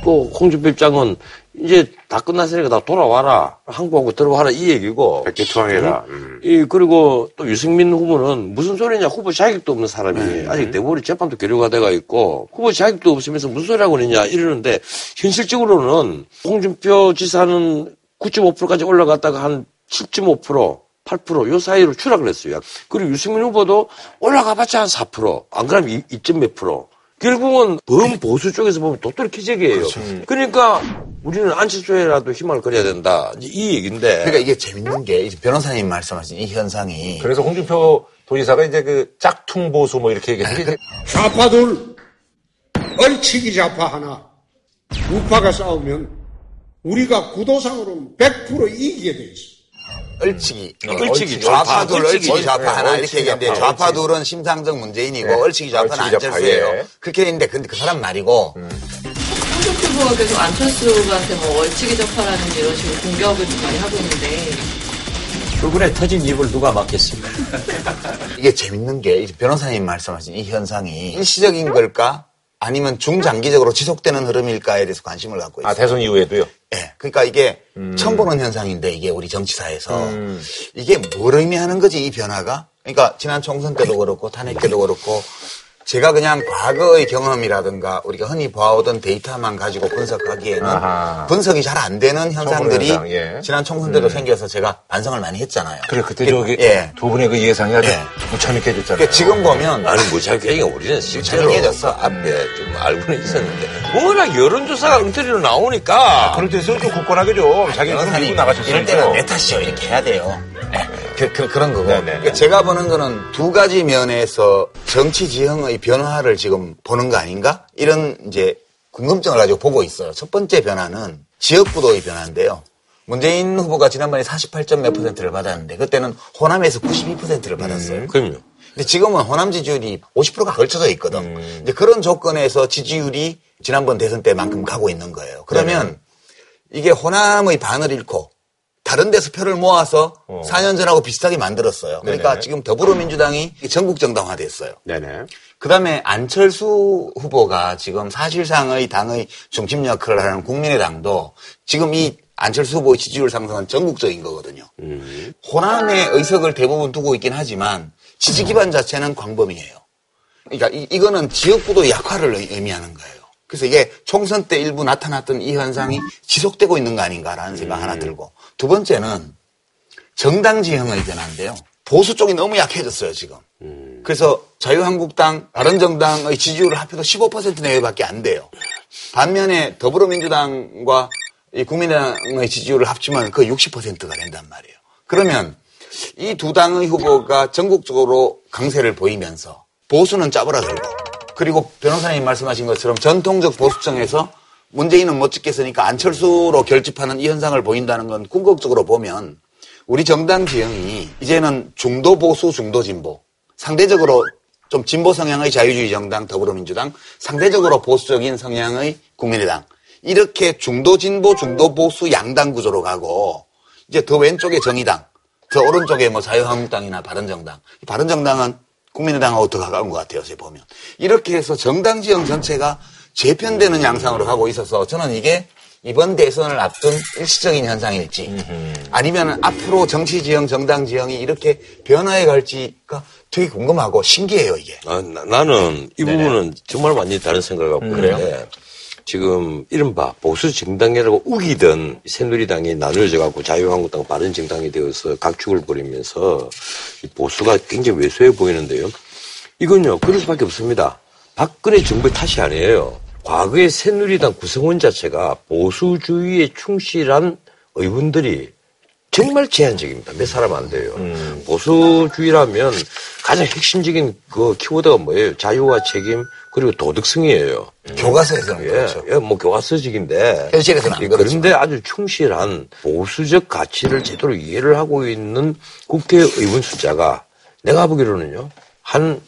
그 홍준표 입장은 이제 다 끝났으니까 다 돌아와라. 항복하고 들어와라 이 얘기고. 백기투항해라. 음. 이 그리고 또 유승민 후보는 무슨 소리냐 후보 자격도 없는 사람이 아직 내부리 재판도 계류가 돼가 있고 후보 자격도 없으면서 무슨 소리 하고 있느냐 이러는데 현실적으로는 홍준표 지사는 9.5%까지 올라갔다가 한 7.5% 8%요 사이로 추락을 했어요. 그리고 유승민 후보도 올라가봤자 한 4%안 그러면 2. 몇 프로. 결국은 범보수 쪽에서 보면 도토리 키재기예요. 그러니까 우리는 안철수에라도 희망을 걸어야 된다. 이 얘기인데. 그러니까 이게 재밌는 게 이제 변호사님 말씀하신 이 현상이 그래서 홍준표 도지사가 이제 그 짝퉁 보수 뭐 이렇게 얘기했는데 좌파들 얼치기 좌파 하나 우파가 싸우면 우리가 구도상으로는 100% 이기게 돼 있어. 얼치기, 얼치기, 좌파둘, 좌파, 얼치기, 얼치기. 좌파 네, 하나 얼치기 이렇게 얘기했는데 좌파, 좌파 둘은 심상정 문재인이고 네. 얼치기 좌파는 얼치기 좌파, 안철수예요. 예. 그렇게 했는데 근데 그 사람 말이고 홍 후보가 계속 안철수한테 뭐 얼치기 접하라는 이런 식으로 공격을 좀 많이 하고 있는데 그분의 터진 입을 누가 막겠습니까? (laughs) 이게 재밌는 게 변호사님 말씀하신 이 현상이 일시적인 걸까 아니면 중장기적으로 지속되는 흐름일까에 대해서 관심을 갖고 있어요. 아 대선 이후에도요. 예. 그러니까 이게 음. 처음 보는 현상인데 이게 우리 정치사에서 이게 뭘 의미하는 거지 이 변화가? 그러니까 지난 총선 때도 그렇고 탄핵 때도 그렇고 제가 그냥 과거의 경험이라든가 우리가 흔히 봐오던 데이터만 가지고 분석하기에는 아하. 분석이 잘 안 되는 현상들이 현상, 예. 지난 총선 때도 생겨서 제가 반성을 많이 했잖아요. 그래 그때 그- 저기 예. 두 분의 그 예상이 아주 예. 무참하게 해줬잖아요. 그러니까 지금 보면 나는 무자격이가 우리는 실제로 무자격해졌어. 그 앞에 좀 알고는 있었는데 워낙 여론조사가 엉터리로 나오니까 그럴 때서 좀 굳건하게 좀 자기 좀 밀고 나가셨어요. 이럴 때는 내 탓이요 이렇게 해야 돼요. 네. 그, 런 거고. 네네네. 그러니까 제가 보는 거는 두 가지 면에서 정치 지형의 변화를 지금 보는 거 아닌가? 이런 이제 궁금증을 가지고 보고 있어요. 첫 번째 변화는 지역구도의 변화인데요. 문재인 후보가 지난번에 48점 몇 퍼센트를 받았는데 그때는 호남에서 92%를 받았어요. 그럼요. 근데 지금은 호남 지지율이 50%가 걸쳐져 있거든. 이제 그런 조건에서 지지율이 지난번 대선 때만큼 가고 있는 거예요. 그러면 이게 호남의 반을 잃고 다른 데서 표를 모아서 4년 전하고 비슷하게 만들었어요. 그러니까 네네. 지금 더불어민주당이 전국 정당화됐어요. 네네. 그다음에 안철수 후보가 지금 사실상의 당의 중심 역할을 하는 국민의당도 지금 이 안철수 후보의 지지율 상승은 전국적인 거거든요. 호남의 의석을 대부분 두고 있긴 하지만 지지 기반 자체는 광범위해요. 그러니까 이, 이거는 지역구도 약화를 의- 의미하는 거예요. 그래서 이게 총선 때 일부 나타났던 이 현상이 지속되고 있는 거 아닌가라는 생각 하나 들고 두 번째는 정당 지형의 변화인데요. 보수 쪽이 너무 약해졌어요, 지금. 그래서 자유한국당, 바른정당의 지지율을 합해도 15% 내외밖에 안 돼요. 반면에 더불어민주당과 이 국민의당의 지지율을 합치면 거의 60%가 된단 말이에요. 그러면 이 두 당의 후보가 전국적으로 강세를 보이면서 보수는 짜부라들고 그리고 변호사님 말씀하신 것처럼 전통적 보수층에서 문재인은 못 찍겠으니까 안철수로 결집하는 이 현상을 보인다는 건 궁극적으로 보면 우리 정당 지형이 이제는 중도 보수, 중도 진보. 상대적으로 좀 진보 성향의 자유주의 정당 더불어민주당, 상대적으로 보수적인 성향의 국민의당. 이렇게 중도 진보, 중도 보수 양당 구조로 가고 이제 더 왼쪽에 정의당, 더 오른쪽에 뭐 자유한국당이나 바른정당. 이 바른정당은 국민의당하고 더 가까운 것 같아요. 제 보면. 이렇게 해서 정당 지형 전체가 재편되는 양상으로 가고 있어서 저는 이게 이번 대선을 앞둔 일시적인 현상일지 아니면 앞으로 정치 지형, 정당 지형이 이렇게 변화해 갈지가 되게 궁금하고 신기해요, 이게. 아, 나, 는이 부분은 정말 완전히 다른 생각을 갖고 음, 있는데? 지금 이른바 보수 정당이라고 우기던 새누리당이 나눠져 갖고 자유한국당 바른 정당이 되어서 각축을 벌이면서 이 보수가 굉장히 왜소해 보이는데요. 이건요 그럴 수밖에 없습니다. 박근혜 정부의 탓이 아니에요. 과거의 새누리당 구성원 자체가 보수주의에 충실한 의원들이 정말 제한적입니다. 몇 사람 안 돼요. 보수주의라면 가장 핵심적인 그 키워드가 뭐예요? 자유와 책임 그리고 도덕성이에요. 교과서에서는 예, 그렇죠. 예, 뭐 교과서직인데 현실에서는 안 예, 그렇지만. 그런데 아주 충실한 보수적 가치를 제대로 이해를 하고 있는 국회의원 숫자가 내가 보기로는요 한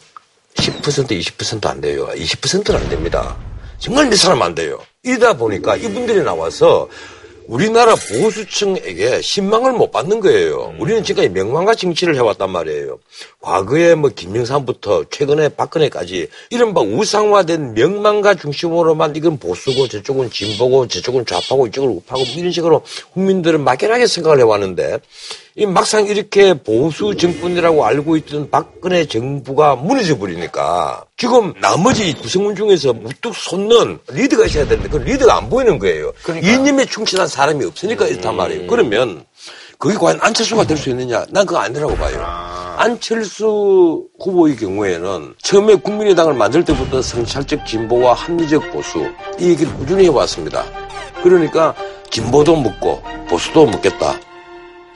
10% 20%안 돼요. 20%는 안 됩니다. 정말 몇 사람 안 돼요. 이러다 보니까 이분들이 나와서 우리나라 보수층에게 신망을 못 받는 거예요. 우리는 지금까지 명망과 정치를 해왔단 말이에요. 과거에 뭐 김영삼부터 최근에 박근혜까지 이른바 우상화된 명망가 중심으로만 이건 보수고 저쪽은 진보고 저쪽은 좌파고 이쪽은 우파고 뭐 이런 식으로 국민들은 막연하게 생각을 해왔는데 이 막상 이렇게 보수 정권이라고 알고 있던 박근혜 정부가 무너져 버리니까 지금 나머지 구성원 중에서 우뚝 솟는 리더가 있어야 되는데 그 리더가 안 보이는 거예요. 이념에 충실한 사람이 없으니까 이렇단 말이에요. 그러면 그게 과연 안철수가 될 수 있느냐? 난 그거 아니라고 봐요. 안철수 후보의 경우에는 처음에 국민의당을 만들 때부터 성찰적 진보와 합리적 보수 이 얘기를 꾸준히 해왔습니다. 그러니까 진보도 묻고 보수도 묻겠다.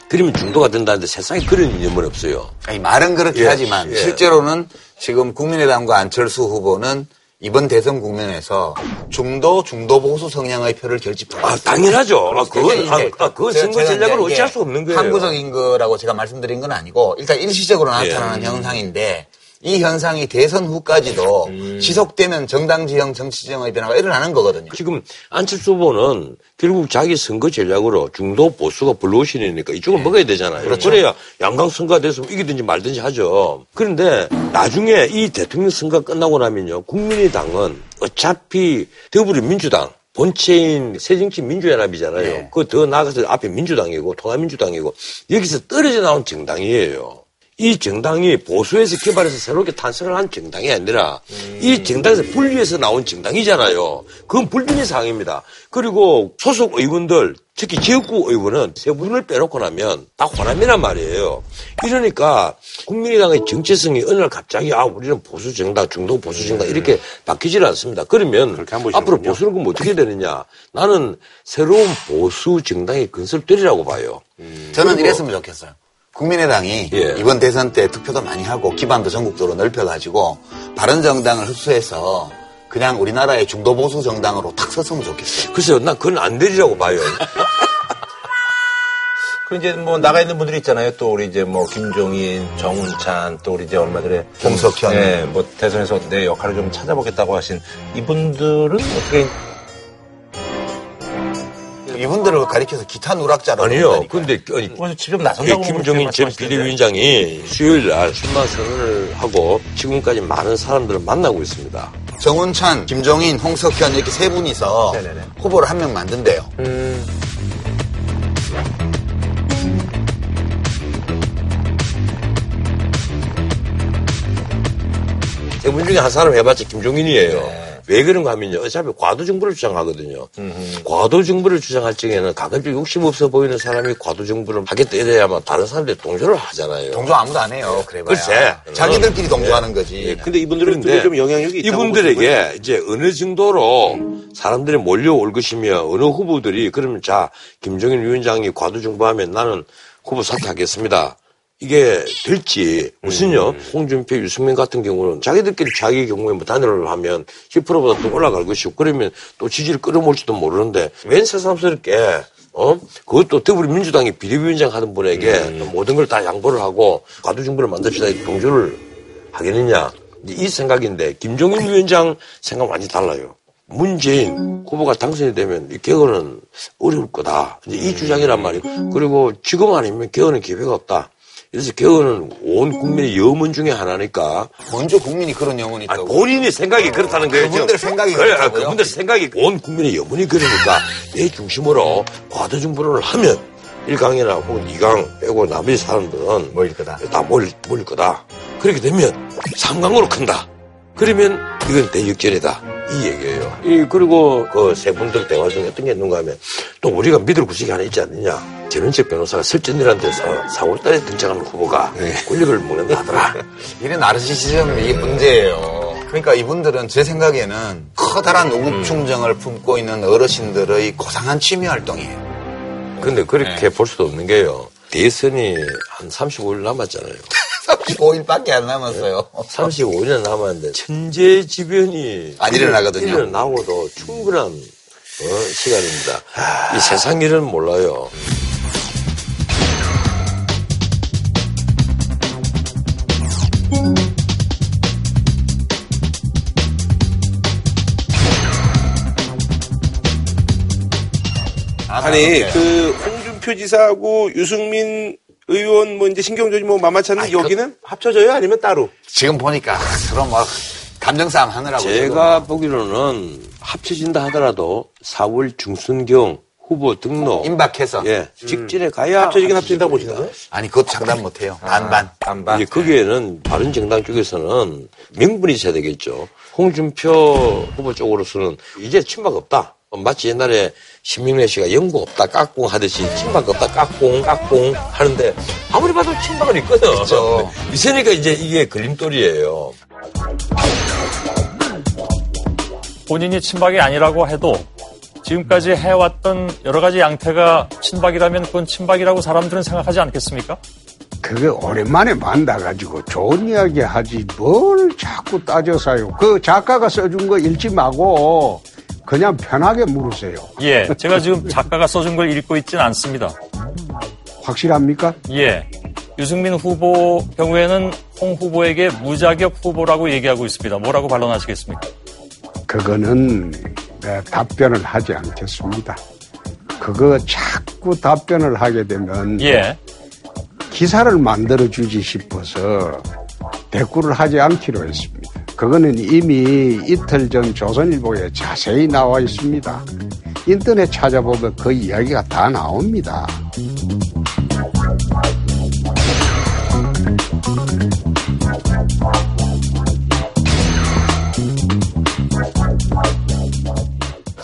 그러면 중도가 된다는데 세상에 그런 이념은 없어요. 아니, 말은 그렇게 예, 하지만 예. 실제로는 지금 국민의당과 안철수 후보는 이번 대선 국면에서 중도 중도 보수 성향의 표를 결집하고 아, 당연하죠. 아, 그건, 아, 아, 그건 제가- 선거 전략을 어찌할 수 없는 거예요. 항구적인 거라고 제가 말씀드린 건 아니고 일단 일시적으로 예. 나타나는 현상인데 이 현상이 대선 후까지도 음. 지속되면 정당 지형 정치 지형의 변화가 일어나는 거거든요. 지금 안철수 후보는 결국 자기 선거 전략으로 중도 보수가 블루오션이니까 이쪽을 먹어야 되잖아요. 그렇죠. 그래야 양강 선거가 돼서 이기든지 말든지 하죠. 그런데 나중에 이 대통령 선거 끝나고 나면요. 국민의당은 어차피 더불어민주당 본체인 새정치민주연합이잖아요. 그더 나아가서 앞에 민주당이고 통합민주당이고 여기서 떨어져 나온 정당이에요. 이 정당이 보수에서 개발해서 새롭게 탄생을 한 정당이 아니라 이 정당에서 분리해서 나온 정당이잖아요. 그건 불변의 사항입니다. 그리고 소속 의원들 특히 지역구 의원은 세 분을 빼놓고 나면 다 호남이란 말이에요. 이러니까 국민의당의 정체성이 어느 날 갑자기 아 우리는 보수 정당, 중도 보수 정당 이렇게 바뀌질 않습니다. 그러면 앞으로 보수는 그럼 어떻게 되느냐? 나는 새로운 보수 정당이 건설되리라고 봐요. 저는 그리고- 이랬으면 좋겠어요. 국민의당이 예. 이번 대선 때 투표도 많이 하고 기반도 전국적으로 넓혀가지고 바른 정당을 흡수해서 그냥 우리나라의 중도 보수 정당으로 탁 섰으면 좋겠어요. 글쎄요, 난 그건 안 되리라고 봐요. (laughs) 그 이제 뭐 나가 있는 분들이 있잖아요. 또 우리 이제 뭐 김종인, 정운찬, 또 우리 이제 얼마 전에 홍석현. 예, 뭐 대선에서 내 역할을 좀 찾아보겠다고 하신 이분들은 어떻게 이분들을 가리켜서 기타 누락자라고 아니요. 근데 아니, 뭐 직접 나선다고 예, 김종인 전 비대위원장이 수요일 날 출마 선언을 하고 지금까지 많은 사람들을 만나고 있습니다. 정운찬, 김종인, 홍석현 이렇게 세 분이서 네네네. 후보를 한 명 만든대요. 세분 중에 한 사람 해봤자 김종인이에요. 왜 그런가 하면요. 어차피 과도 정부를 주장하거든요. 과도 정부를 주장할 적에는 가급적 욕심 없어 보이는 사람이 과도 정부를 하겠다 이래야만 다른 사람들이 동조를 하잖아요. 동조 아무도 안 해요. 그래봐야. 글쎄. 자기들끼리 동조하는 거지. 예, 근데 이분들은 그쪽에 좀 영향력이 있다고 이분들에게 이제 어느 정도로 사람들이 몰려올 것이며 어느 후보들이 그러면 자 김종인 위원장이 과도 정부하면 나는 후보 사퇴하겠습니다. 이게 될지 무슨요 홍준표, 유승민 같은 경우는 자기들끼리 자기 경우에 뭐 단일화를 하면 10%보다 또 올라갈 것이고 그러면 또 지지를 끌어모을지도 모르는데 웬 새삼스럽게 어 그것도 더불어민주당의 비대위원장 하던 분에게 또 모든 걸 다 양보를 하고 과도 정부를 만듭시다 동조를 하겠느냐 이 생각인데 김종인 위원장 생각 많이 달라요. 문재인 후보가 당선이 되면 이 개헌은 어려울 거다. 이제 이 주장이란 말이에요. 그리고 지금 아니면 개헌은 기회가 없다. 그래서 개헌은 온 국민의 염원 중에 하나니까. 먼저 국민이 그런 염원이 있다고. 아니, 본인이 생각이 그렇다는 거예요. 그분들 생각이 그래, 아, 그렇다고요? 그분들 생각이 온 국민의 염원이 그러니까 내 중심으로 과도 정부를 하면 1강이나 혹은 2강 빼고 나머지 사람들은 모일 거다. 다 몰릴, 몰릴 거다. 그렇게 되면 3강으로 큰다. 그러면 이건 대역전이다. 이 얘기예요. 이, 그리고 그 세 분들 대화 중에 어떤 게 있는가 하면 또 우리가 믿을 구석이 하나 있지 않느냐. 전원책 변호사가 설전이라는 데서 4월달에 등장하는 후보가 권력을 먹는다 하더라. (laughs) 이런 나르시시즘 이게 문제예요. 그러니까 이분들은 제 생각에는 커다란 우국충정을 품고 있는 어르신들의 고상한 취미 활동이에요. 근데 그렇게 볼 수도 없는 게요. 대선이 한 35일 남았잖아요. 35일밖에 안 남았어요. 35일 남았는데 천재지변이 안 일어나거든요. 일어나고도 충분한 어, 시간입니다. 이 세상 일은 몰라요. 아니 그 홍준표 지사하고 유승민 의원 뭐 이제 신경조지 뭐 만만치 않는데 여기는 합쳐져요 아니면 따로? 지금 보니까 서로 막 감정 싸움 하느라고. 제가 보기로는 합쳐진다 하더라도 4월 중순경 후보 등록 임박해서. 예, 직전에 가야 합쳐지긴 합쳐진다고 보시는 거예요? 아니 그것도 장담 못 해요. 반반. 반반. 이제 거기에는 바른 정당 쪽에서는 명분이 있어야 되겠죠. 홍준표 후보 쪽으로서는 이제 친박 없다. 마치 옛날에 신명래 씨가 영국 없다 깍꿍 하듯이 친박 없다 깍꿍 깍꿍 하는데 아무리 봐도 친박은 있거든. 그렇죠. (laughs) 있으니까 이제 이게 걸림돌이에요. 본인이 친박이 아니라고 해도 지금까지 해왔던 여러 가지 양태가 친박이라면 그건 친박이라고 사람들은 생각하지 않겠습니까? 그게 오랜만에 만나가지고 좋은 이야기 하지 뭘 자꾸 따져서요. 그 작가가 써준 거 읽지 마고 그냥 편하게 물으세요. 예, 제가 지금 작가가 써준 걸 읽고 있지는 않습니다. 확실합니까? 예. 유승민 후보 경우에는 홍 후보에게 무자격 후보라고 얘기하고 있습니다. 뭐라고 반론하시겠습니까? 그거는 네, 답변을 하지 않겠습니다. 그거 자꾸 답변을 하게 되면 예. 기사를 만들어 주지 싶어서 대꾸를 하지 않기로 했습니다. 그거는 이미 이틀 전 조선일보에 자세히 나와 있습니다. 인터넷 찾아보면 그 이야기가 다 나옵니다.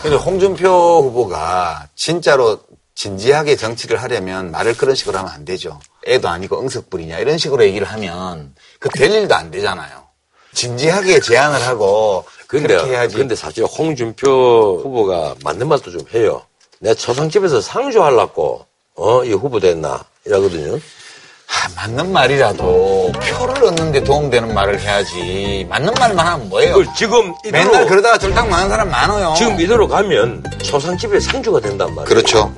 근데 홍준표 후보가 진짜로 진지하게 정치를 하려면 말을 그런 식으로 하면 안 되죠. 애도 아니고 응석불이냐 이런 식으로 얘기를 하면 그 될 일도 안 되잖아요. 진지하게 제안을 하고 근데, 그렇게 해야지. 근데 사실 홍준표 후보가 맞는 말도 좀 해요. 내가 초상집에서 상주하려고, 어, 이 후보 됐나? 이러거든요. 아, 맞는 말이라도 표를 얻는데 도움되는 말을 해야지. 맞는 말만 하면 뭐예요? 그 지금 이대로, 맨날 그러다가 절당 많은 사람 많아요. 지금 이대로 가면 초상집에 상주가 된단 말이에요. 그렇죠.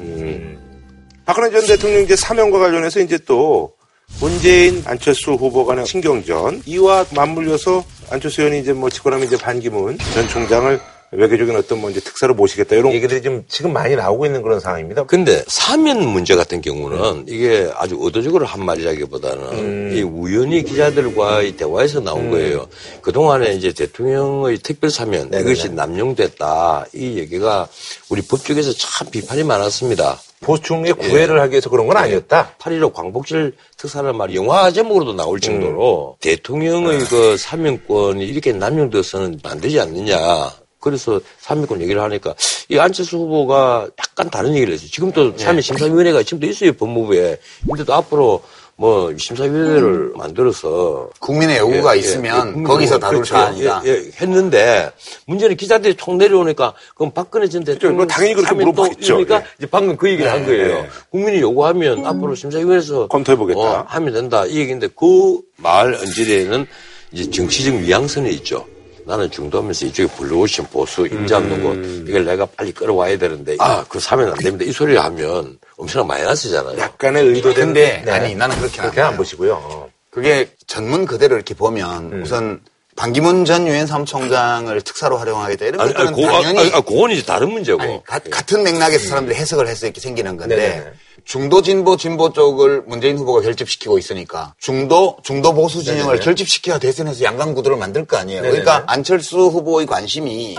박근혜 전 대통령 이제 사면과 관련해서 이제 또 문재인 안철수 후보 간의 신경전 이와 맞물려서 안철수 의원이 이제 뭐 직권하면 이제 반기문 전 총장을 외교적인 어떤 뭐 이제 특사로 모시겠다 이런 얘기들이 좀 지금 많이 나오고 있는 그런 상황입니다. 근데 사면 문제 같은 경우는 이게 아주 의도적으로 한 말이라기보다는 이 우연히 기자들과의 대화에서 나온 거예요. 그 동안에 이제 대통령의 특별 사면 이것이 남용됐다. 이 얘기가 우리 법조계에서 참 비판이 많았습니다. 보충의 구애를 하기 위해서 그런 건 아니었다. 8.15 광복절 특사라는 말이 영화 제목으로도 나올 정도로 대통령의 그 사면권이 이렇게 남용돼서는 안 되지 않느냐. 그래서 사면권 얘기를 하니까 이 안철수 후보가 약간 다른 얘기를 했어요. 지금도 사면 심사위원회가 지금도 있어요 법무부에. 근데 또 앞으로 뭐 심사위원회를 만들어서 국민의 요구가 예, 예, 있으면 예, 국민 거기서 요구, 다룰 그렇죠. 거 아니다. 예, 예, 했는데 문제는 기자들이 총 내려오니까 그럼 박근혜 전 대통령 뭐 당연히 그렇게 물어보겠죠. 이러니까 예. 이제 방금 그 얘기를 한 거예요. 예. 국민이 요구하면 앞으로 심사위원회에서 검토해보겠다. 어, 하면 된다 이 얘기인데 그 말 언저리에는 이제 정치적 뉘앙스가 있죠. 나는 중도하면서 이쪽에 블루오션 보수 임자 없는 거고 음. 이걸 내가 빨리 끌어와야 되는데 아그 사면 안 됩니다. 이 소리를 하면 엄청난 마이너스잖아요. 약간의 의도된 근데 네. 아니 나는 그렇게 그렇게 안 보시고요. 그게 전문 그대로 이렇게 보면 음. 우선 반기문 전 유엔 사무총장을 특사로 활용하겠다 이런 아니, 것들은 아니, 고, 당연히 아니, 그건 이제 다른 문제고. 아니, 가- 같은 맥락에서 사람들이 해석을 해서 이렇게 생기는 건데 네네. 중도 진보 진보 쪽을 문재인 후보가 결집시키고 있으니까 중도 중도 보수 진영을 네네네. 결집시켜야 대선에서 양강 구도를 만들 거 아니에요. 네네네. 그러니까 안철수 후보의 관심이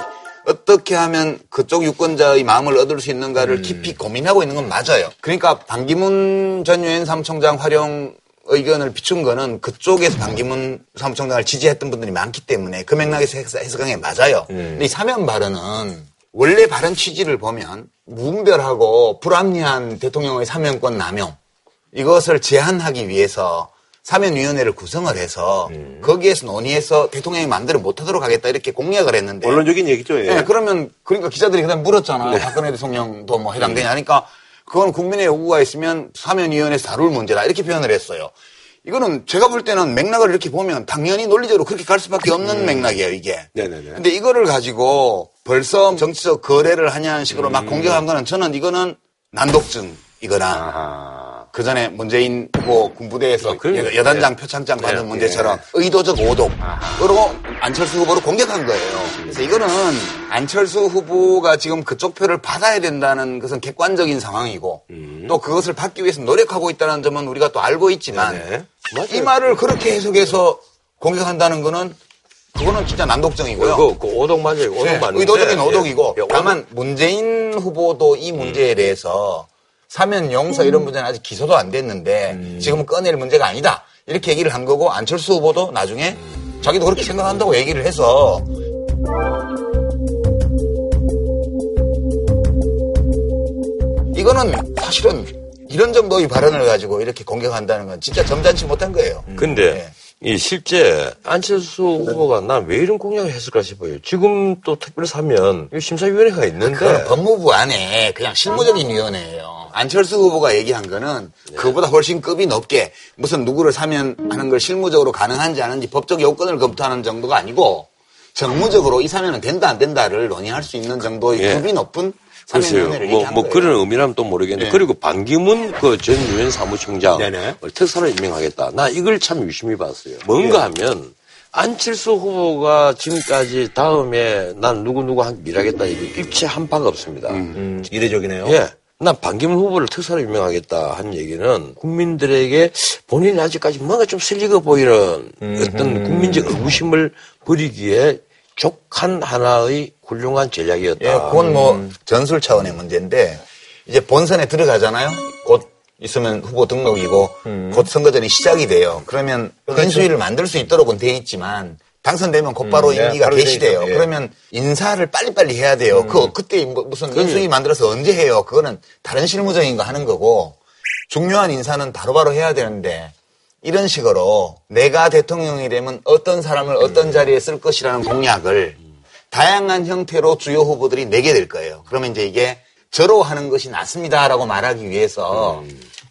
어떻게 하면 그쪽 유권자의 마음을 얻을 수 있는가를 깊이 고민하고 있는 건 맞아요. 그러니까 반기문 전 유엔 사무총장 활용 의견을 비춘 거는 그쪽에서 반기문 사무총장을 지지했던 분들이 많기 때문에 그 맥락에서 해석- 해석한 게 맞아요. 근데 이 사면 발언은 원래 발언 취지를 보면 무분별하고 불합리한 대통령의 사면권 남용 이것을 제한하기 위해서 사면위원회를 구성을 해서 거기에서 논의해서 대통령이 마음대로 못하도록 하겠다 이렇게 공약을 했는데 원론적인 얘기죠. 예. 네, 그러면 그러니까 기자들이 그다음 물었잖아. 네. 박근혜 대통령도 뭐 해당되냐 하니까 그건 국민의 요구가 있으면 사면위원회에서 다룰 문제다 이렇게 표현을 했어요. 이거는 제가 볼 때는 맥락을 이렇게 보면 당연히 논리적으로 그렇게 갈 수밖에 없는 맥락이에요 이게. 네네네. 근데 이거를 가지고 벌써 정치적 거래를 하냐는 식으로 음. 막 공격한 거는 저는 이거는 난독증이거나 그 전에 문재인 후보 군부대에서 여- 여단장 표창장 받은 네, 문제처럼 의도적 오독으로 안철수 후보를 공격한 거예요. 그래서 이거는 안철수 후보가 지금 그쪽 표를 받아야 된다는 것은 객관적인 상황이고 음. 또 그것을 받기 위해서 노력하고 있다는 점은 우리가 또 알고 있지만 네, 이 말을 그렇게 해석해서 공격한다는 거는 그거는 진짜 난독증이고요. 그, 그 오독 맞아요. 오독 네, 맞는데. 의도적인 오독이고 예. 다만 문재인 후보도 이 문제에 대해서 사면 용서 이런 문제는 아직 기소도 안 됐는데 지금은 꺼낼 문제가 아니다 이렇게 얘기를 한 거고 안철수 후보도 나중에 자기도 그렇게 생각한다고 얘기를 해서 이거는 사실은 이런 정도의 발언을 가지고 이렇게 공격한다는 건 진짜 점잖지 못한 거예요. 근데 이 실제 안철수 후보가 난 왜 이런 공약을 했을까 싶어요. 지금 또 특별 사면 이 심사위원회가 있는데 그건 법무부 안에 그냥 실무적인 위원회예요. 안철수 후보가 얘기한 거는 그보다 훨씬 급이 높게 무슨 누구를 사면 하는 걸 실무적으로 가능한지 아닌지 법적 요건을 검토하는 정도가 아니고 정무적으로 이 사면은 된다 안 된다를 논의할 수 있는 정도의 예. 급이 높은 글쎄요. 사면위원회를 뭐, 뭐 거예요. 그런 의미라면 또 모르겠는데 네. 그리고 반기문 그 전 유엔 사무총장 네네. 특사로 임명하겠다. 나 이걸 참 유심히 봤어요. 뭔가 예. 하면 안철수 후보가 지금까지 다음에 난 누구누구 한 일하겠다 이게 일체 한 바가 없습니다. 음, 이례적이네요. 예. 난 반기문 후보를 특사로 임명하겠다 한 얘기는 국민들에게 본인이 아직까지 뭔가 좀 슬리거 보이는 어떤 국민적 의구심을 버리기에 족한 하나의 훌륭한 전략이었다. 예, 그건 뭐 전술 차원의 문제인데 이제 본선에 들어가잖아요. 곧 있으면 후보 등록이고 곧 선거전이 시작이 돼요. 그러면 인수위를 만들 수 있도록은 돼 있지만 당선되면 곧바로 음, 네, 임기가 개시돼요. 예. 그러면 인사를 빨리빨리 해야 돼요. 그 그때 뭐 무슨 인수위 만들어서 언제 해요? 그거는 다른 실무적인 거 하는 거고 중요한 인사는 바로바로 해야 되는데 이런 식으로 내가 대통령이 되면 어떤 사람을 어떤 자리에 쓸 것이라는 공약을 다양한 형태로 주요 후보들이 내게 될 거예요. 그러면 이제 이게 저로 하는 것이 낫습니다라고 말하기 위해서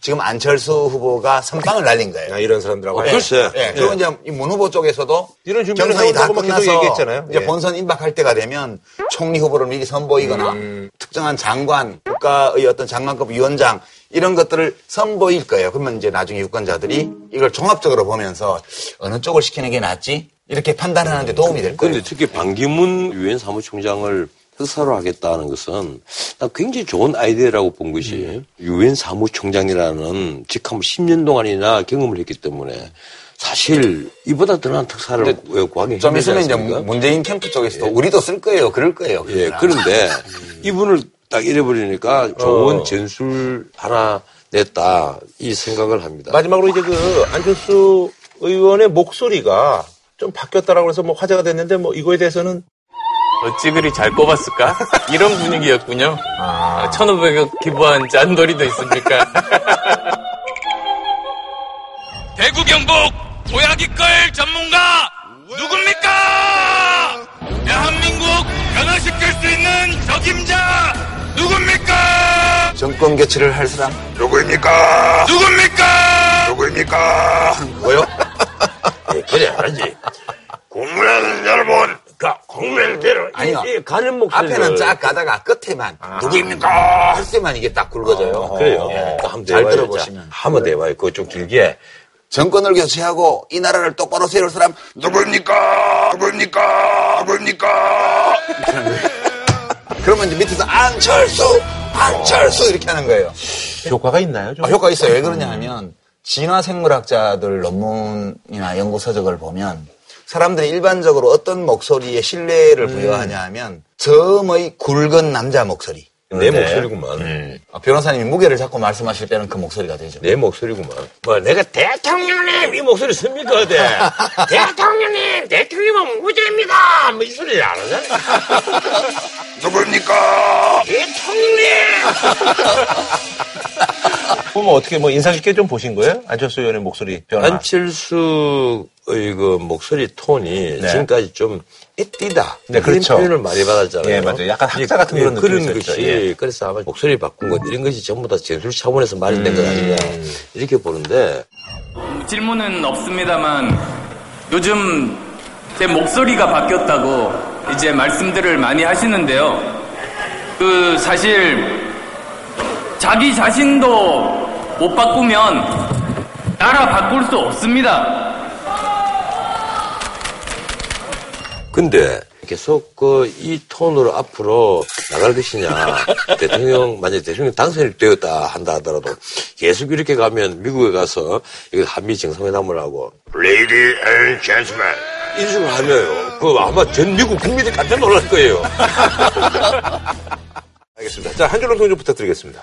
지금 안철수 후보가 선빵을 날린 거예요. 아, 이런 사람들하고. 예. 글쎄. 예. 그리고 이제 이문 후보 쪽에서도 이런 준비를 경선이 다 끝나서 얘기했잖아요. 이제 예. 본선 임박할 때가 되면 총리 후보를 미리 선보이거나 음. 특정한 장관, 국가의 어떤 장관급 위원장 이런 것들을 선보일 거예요. 그러면 이제 나중에 유권자들이 이걸 종합적으로 보면서 어느 쪽을 시키는 게 낫지 이렇게 판단하는 데 도움이 될 거예요. 그런데 특히 반기문 유엔 사무총장을 특사로 하겠다는 것은 난 굉장히 좋은 아이디어라고 본 것이 음. 유엔 사무총장이라는 직함을 10년 동안이나 경험을 했기 때문에 사실 이보다 더 나은 특사를 구- 구하기 좀 있으면 이제? 문재인 캠프 쪽에서도 우리도 쓸 거예요. 그럴 거예요. 예. 그런데 이분을 딱 잃어버리니까 좋은 어. 전술 하나 냈다 이 생각을 합니다. 마지막으로 이제 그 안철수 의원의 목소리가 좀 바뀌었다라고 해서 뭐 화제가 됐는데 뭐 이거에 대해서는 어찌 그리 잘 뽑았을까? 이런 분위기였군요. 아, 1,500억 기부한 짠돌이도 있습니까? (laughs) 대구 경북 보약이끌 전문가 누굽니까? 대한민국 변화시킬 수 있는 적임자 누굽니까? 정권 교체를 할 사람 누구입니까? 누굽니까? 누구입니까? 뭐요? (laughs) 예, 그래 알지. 국민 여러분, 그 국민들은 아니요. 이, 이 가는 목소리 앞에는 쫙 가다가 끝에만 누구입니까? 할 때만 이게 딱 굵어져요. 아, 그래요. 예. 또 한번 잘 들어보시면. 자. 한번 대봐요. 그거 좀 길게. 정권을 교체하고 이 나라를 똑바로 세울 사람 누구입니까? 누구입니까? 누구입니까? (laughs) 그러면 이제 밑에서 안철수, 안철수 이렇게 하는 거예요. 효과가 있나요? 좀? 아, 효과 있어요. 왜 그러냐 하면 진화 생물학자들 논문이나 연구 서적을 보면 사람들이 일반적으로 어떤 목소리에 신뢰를 부여하냐 하면 점의 굵은 남자 목소리. 내 네. 목소리구만. 아, 변호사님이 무게를 잡고 말씀하실 때는 그 목소리가 되죠. 내 목소리구만. 뭐 내가 대통령님 이 목소리 씁니까 어때? (laughs) 대통령님 대통령은 무죄입니다. 뭐 이 소리 안 하잖아. 누굽니까? 대통령님. (laughs) 그럼 어떻게 뭐 인상 깊게 좀 보신 거예요? 안철수 의원의 목소리 변화. 안철수의 그 목소리 톤이 네. 지금까지 좀 애띠다. 네, 그런 그렇죠. 표현을 많이 받았잖아요. 예, 맞아요. 약간 학자 같은 그런 그런 느낌이 것이 있었죠. 예. 그래서 아마 목소리 바꾼 것 이런 것이 전부 다 제술 차원에서 말이 된것 음. 아니냐 이렇게 보는데 질문은 없습니다만 요즘 제 목소리가 바뀌었다고 이제 말씀들을 많이 하시는데요. 그 사실 자기 자신도 못 바꾸면 나라 바꿀 수 없습니다. 근데 계속 그 이 톤으로 앞으로 나갈 것이냐 (laughs) 대통령 만약 에 대통령 당선이 되었다 한다 하더라도 계속 이렇게 가면 미국에 가서 이거 한미 정상회담을 하고 Lady and gentlemen. 인식을 하며요. 그 아마 전 미국 국민들이 깜짝 놀랄 거예요. (laughs) 알겠습니다. 자, 한 줄로 평좀 부탁드리겠습니다.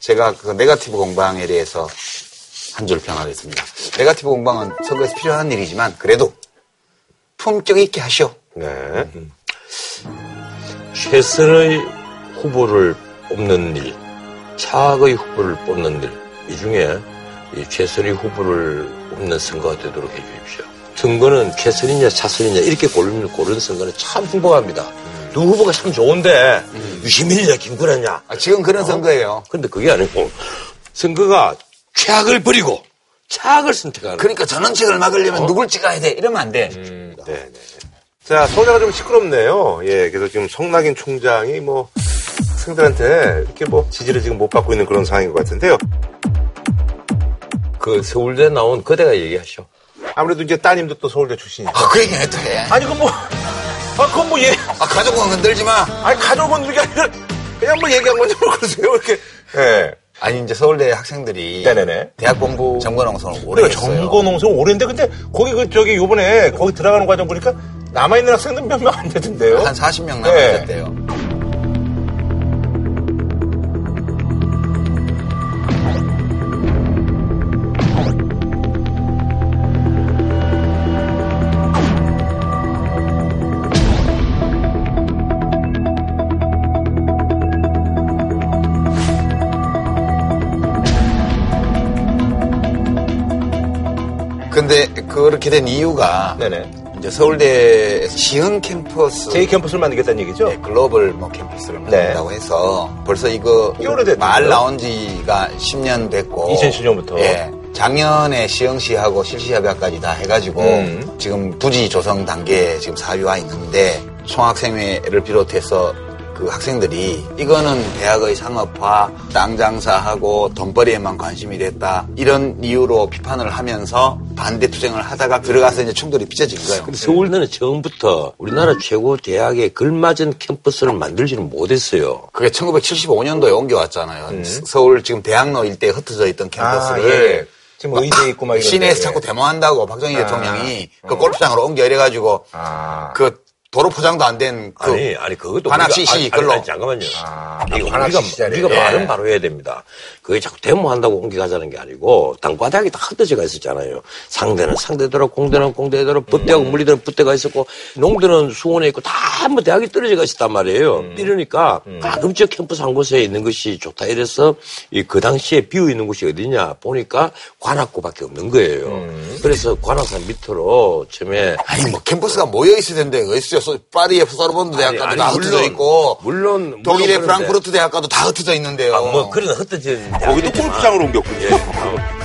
제가 그 네가티브 공방에 대해서 한 줄 평하겠습니다. 네가티브 공방은 선거에서 필요한 일이지만 그래도 품격 있게 하시오. 네. 최선의 후보를 뽑는 일, 차악의 후보를 뽑는 일, 이 중에 이 최선의 후보를 뽑는 선거가 되도록 해 주십시오. 선거는 최선이냐 차선이냐 이렇게 고르는, 고르는 선거는 참 행복합니다. 누 후보가 참 좋은데 유시민이냐 김구라냐. 아, 지금 그런 선거예요. 근데 그게 아니고 선거가 최악을 버리고 차악을 선택하는 그러니까 전원책을 막으려면 누굴 찍어야 돼 이러면 안 돼. 네, 네. 자, 서울대가 좀 시끄럽네요. 예, 그래서 지금 성낙인 총장이 뭐, 학생들한테 이렇게 뭐, 지지를 지금 못 받고 있는 그런 상황인 것 같은데요. 그 서울대 나온 그대가 얘기하셔. 아무래도 이제 따님도 또 서울대 출신이니까. 아, 그 얘기 또 해. 아니, 그건 뭐, 아, 그건 뭐, 예. 아, 가족은 건들지 마. 아니, 가족은 그게 아니라, 그냥 뭐 얘기한 건지 뭐 (laughs) 그러세요, 이렇게. 예. 아니, 이제 서울대 학생들이. 네네네. 대학 본부 정권농성을 오래 그러니까 했어요. 정거농성 오래인데, 근데 거기 그, 저기, 요번에 거기 들어가는 과정 보니까 남아 있는 학생들 몇 명 안 되던데요. 한 40명 네. 남았대요. 근 그렇게 된 이유가 네네. 이제 서울대 시흥 캠퍼스 제 캠퍼스를 만들겠다는 얘기죠? 네, 글로벌 뭐 캠퍼스를 만든다고 해서 벌써 이거? 말 나온 지가 10년 됐고 2010년부터. 예. 작년에 시흥시하고 실시협약까지 다 해가지고 음. 지금 부지 조성 단계에 지금 사유화 있는데 총학생회를 비롯해서 그 학생들이 이거는 대학의 상업화, 땅 장사하고 돈벌이에만 관심이 됐다 이런 이유로 비판을 하면서 반대 투쟁을 하다가 들어가서 이제 충돌이 빚어진 거예요. 근데 서울대는 처음부터 우리나라 최고 대학에 걸맞은 캠퍼스를 만들지는 못했어요. 그게 1975년도에 옮겨왔잖아요. 서울 지금 대학로 일대에 흩어져 있던 캠퍼스를 음. 아, 예. 지금 의대 있고 막 이런데. 시내에서 자꾸 데모한다고 박정희 아. 대통령이 그 골프장으로 옮겨 이래가지고 아. 그 도로 포장도 안 된 그 아니, 아니, 그것도. 관악 우리가- CC 아니, 아니, 글로. 아니, 잠깐만요. 이거 관악 우리가. 우리가 예. 말은 바로 해야 됩니다. 그게 자꾸 데모한다고 옮겨가자는 게 아니고, 땅바닥이 다 흩어져가 있었잖아요. 상대는 상대대로, 공대는 공대대로, 붓대하고 음. 물리대는 붓대가 있었고, 농대는 수원에 있고, 다뭐 대학이 떨어져가 있었단 말이에요. 음. 이러니까, 가끔씩 캠퍼스 한 곳에 있는 것이 좋다 이래서, 이 그 당시에 비어 있는 곳이 어디냐 보니까 관악구밖에 없는 거예요. 음. 그래서 관악산 밑으로 처음에 아니 뭐 캠퍼스가 모여 있을 텐데 어 소- 파리의 소르본드 대학가도 아니, 다 흩어져 있고. 물론 독일의 물론 프랑크푸르트 대학가도 다 흩어져 있는데요. 아, 뭐 그런 흩어진 거기도 골프장으로 옮겼군요.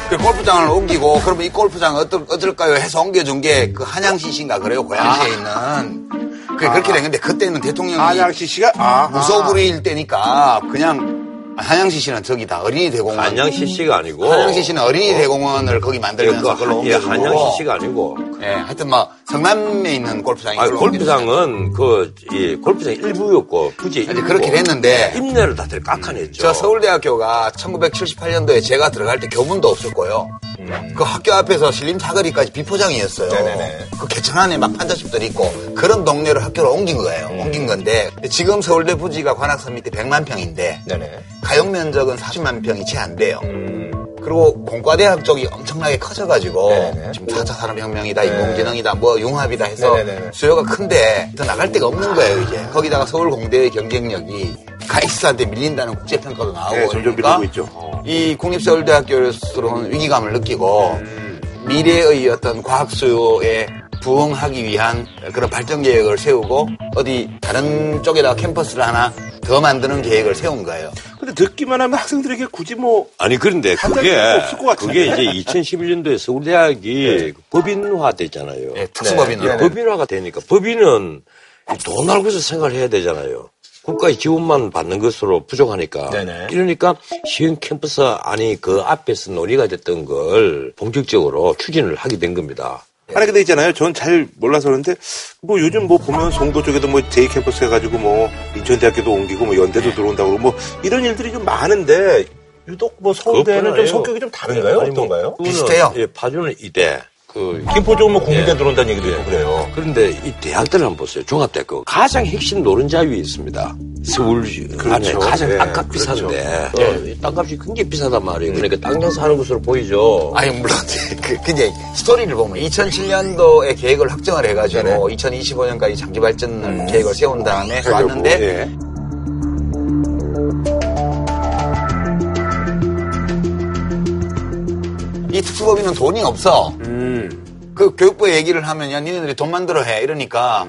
그 골프장을 옮기고 그러면 이 골프장 어떨, 어떨까요? 해서 옮겨준 게 그 한양시신가 그래요? 고양시에 있는. 그게 그렇게 된 건데 그때는 대통령이 한양시 씨가? 아, 무소불위일 때니까 그냥 한양시 씨는 저기다 어린이 대공원 한양시 씨가 아니고 한양시 씨는 어린이 대공원을 거기 만들면서 그걸로 예, 옮겨준 거고 한양시 씨가 아니고 예, 하여튼 막 성남에 있는 골프장이 아, 골프장은 그, 이 골프장 일부였고, 굳이. 아니, 그렇긴 했는데. 임내를 다들 깎아냈죠. 저 서울대학교가 1978년도에 제가 들어갈 때 교문도 없었고요. 그 학교 앞에서 신림 사거리까지 비포장이었어요. 네네네. 그 개천 안에 막 판자집들이 있고 그런 동네를 학교로 옮긴 거예요. 옮긴 건데 지금 서울대 부지가 관악산 밑에 100만 평인데 가용 면적은 40만 평이 채 안 돼요. 그리고 공과대학 쪽이 엄청나게 커져가지고 지금 4차 산업혁명이다, 인공지능이다, 뭐 융합이다 해서 네네네. 수요가 큰데 더 나갈 데가 없는 거예요 이제. 거기다가 서울공대의 경쟁력이 가이스한테 밀린다는 국제평가도 나오고 네, 점점 그러니까 밀리고 있죠. 이 국립서울대학교로서는 위기감을 느끼고 미래의 어떤 과학 수요에 부응하기 위한 그런 발전 계획을 세우고 어디 다른 쪽에다가 캠퍼스를 하나 더 만드는 계획을 세운 거예요. 근데 듣기만 하면 학생들에게 굳이 뭐 아니 그런데 한 그게. 그게 이제 2011년도에 서울대학이 법인화 됐잖아요. 네, 특수법인화. 네, 법인화가 되니까 법인은 돈 알고서 생각을 해야 되잖아요. 국가의 지원만 받는 것으로 부족하니까. 네네. 이러니까 시흥 캠퍼스 안이 그 앞에서 논의가 됐던 걸 본격적으로 추진을 하게 된 겁니다. 아니 근데 있잖아요. 전 잘 몰라서 그런데 뭐 요즘 뭐 보면 송도 쪽에도 뭐 제이 캠퍼스 해가지고 뭐 인천대학교도 옮기고 뭐 연대도 들어온다고 그러고 뭐 이런 일들이 좀 많은데 유독 뭐 서울대는 좀. 성격이 좀 다른가요? 아니, 뭐 어떤가요? 그거는, 예, 파주는 이대. 그 김포 쪽은 뭐 국민대 예. 들어온다는 얘기도 있고 그래요. 그런데 이 대학들을 한번 보세요. 종합대학교. 가장 핵심 노른자 위에 있습니다. 서울 안에 가장 예, 땅값 비싼데 그렇죠. 어, 이 땅값이 굉장히 비싸단 말이에요. 그러니까 땅 장사하는 것으로 보이죠. 아니 물론 (laughs) 그, 그 이제 스토리를 보면 2007년도에 계획을 확정을 해가지고 2025년까지 장기 발전 계획을 세운 다음에 왔는데 이 특수법인은 돈이 없어. 그 교육부에 얘기를 하면 야 니네들이 돈 만들어 해. 이러니까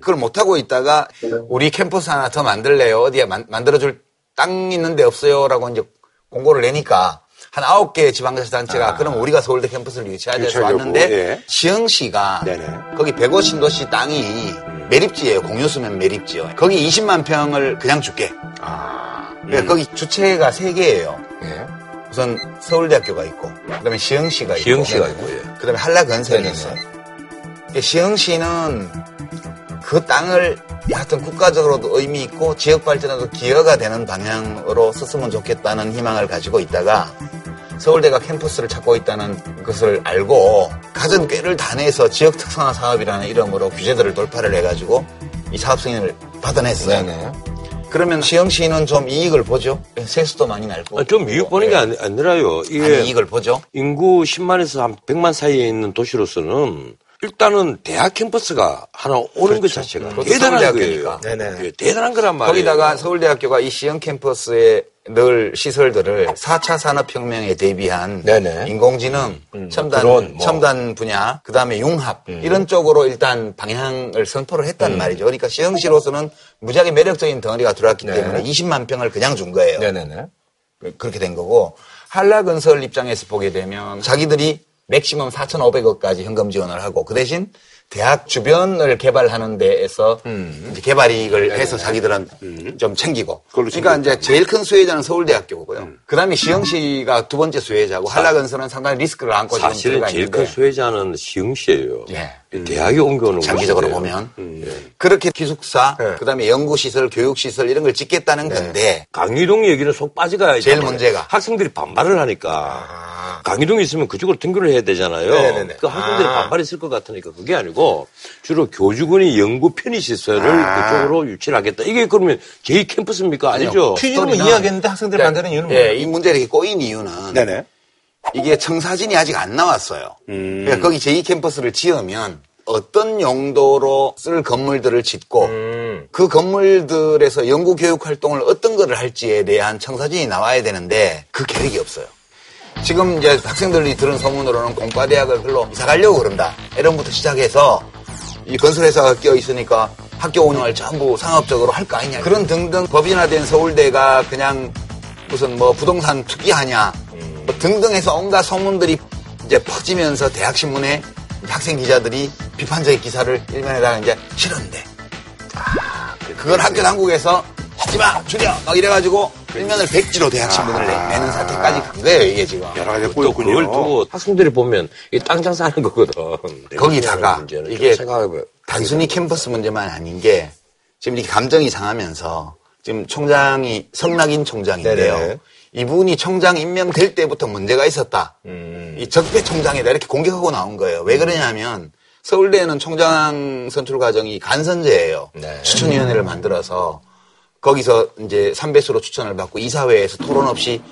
그걸 못 하고 있다가 우리 캠퍼스 하나 더 만들래요. 어디에 만, 들어줄 땅 있는데 없어요라고 이제 공고를 내니까 한 아홉 개의 지방자치단체가 그럼 우리가 서울대 캠퍼스를 유치하자 해서 유치하려고, 왔는데 예. 시흥시가 네네. 거기 백오 신도시 땅이 매립지예요. 공유수면 매립지요. 거기 20만 평을 그냥 줄게. 그러니까 거기 주체가 세 개예요 우선 서울대학교가 있고 그다음에 시흥시가 있고 시흥시가 있고, 예. 그다음에 한라건설이 있어요. 이게 시흥시는 그 땅을 하여튼 국가적으로도 의미 있고 지역 발전에도 기여가 되는 방향으로 썼으면 좋겠다는 희망을 가지고 있다가 서울대가 캠퍼스를 찾고 있다는 것을 알고 가진 꾀를 다 내서 지역 특성화 사업이라는 이름으로 규제들을 돌파를 해가지고 이 사업 승인을 받아냈어요. 그러면 시흥시는 좀 이익을 보죠. 세수도 많이 날 거고. 아, 좀 이익 보는 게 아니, 아니라요. 이게 아니, 이익을 보죠. 인구 10만에서 한 100만 사이에 있는 도시로서는 일단은 대학 캠퍼스가 하나 오는 것 자체가 대단한. 거예요. 예, 대단한 거란 말이에요. 거기다가 서울대학교가 이 시흥 캠퍼스에 넣을 시설들을 4차 산업혁명에 대비한 인공지능, 첨단, 드론, 뭐. 첨단 분야, 그 다음에 융합, 이런 쪽으로 일단 방향을 선포를 했단 말이죠. 그러니까 시흥시로서는 무지하게 매력적인 덩어리가 들어왔기 때문에 20만 평을 그냥 준 거예요. 네네네. 그렇게 된 거고, 한라건설 입장에서 보게 되면 자기들이 맥시멈 4,500억까지 현금 지원을 하고 그 대신 대학 주변을 개발하는 데에서 이제 개발 이익을 해서 자기들은 좀 챙기고. 그러니까 이제 제일 큰 수혜자는 서울대학교고요. 그 다음에 시흥시가 두 번째 수혜자고 한라건설은 상당히 리스크를 안고 지금 사실은 들어가 제일 있는데. 큰 수혜자는 시흥시예요. 예. 대학에 옮겨오는 장기적으로 것인데요. 보면. 음. 그렇게 기숙사, 그다음에 연구시설, 교육시설 이런 걸 짓겠다는 건데 강의동 얘기는 속 빠지가 제일. 문제가. 학생들이 반발을 하니까 강의동이 있으면 그쪽으로 등교를 해야 되잖아요. 네네네. 그 학생들이 아. 반발이 있을 것 같으니까 그게 아니고 주로 교주군이 연구 편의 시설을 그쪽으로 유치를 하겠다. 이게 그러면 제2 캠퍼스입니까? 아니죠. 취지는 이해하겠는데 학생들이 반대는 이유는 예, 뭐예요? 이 문제가 이렇게 꼬인 이유는 네네. 이게 청사진이 아직 안 나왔어요. 음. 그러니까 거기 제2 캠퍼스를 지으면 어떤 용도로 쓸 건물들을 짓고 음. 그 건물들에서 연구 교육 활동을 어떤 거를 할지에 대한 청사진이 나와야 되는데 그 계획이 없어요. 지금 이제 학생들이 들은 소문으로는 공과대학을 글로 이사 가려고 그런다. 이런부터 시작해서 이 건설회사가 끼어 있으니까 학교 운영을 전부 상업적으로 할 거 아니냐. 그런 등등 법인화된 서울대가 그냥 무슨 뭐 부동산 투기하냐. 뭐 등등 해서 온갖 소문들이 이제 퍼지면서 대학신문에 학생 기자들이 비판적인 기사를 일면에다가 이제 실었는데 그걸 학교 당국에서 하지 마! 줄여! 막 이래가지고 일면을 백지로 대학 신문을 내- 내는 사태까지 간 거예요, 이게 지금. 여러 가지 또 그걸 두고 학생들이 보면 이 땅 장사하는 거거든. 거기다가 문제는 이게. 단순히 캠퍼스 문제만 아닌 게 지금 이렇게 감정이 상하면서 지금 총장이 성낙인 총장인데요. 네네. 이분이 총장 임명될 때부터 문제가 있었다. 음. 이 적폐 총장이다 이렇게 공격하고 나온 거예요. 왜 그러냐면 서울대는 총장 선출 과정이 간선제예요. 네. 추천위원회를 만들어서 거기서 이제 3배수로 추천을 받고 이사회에서 토론 없이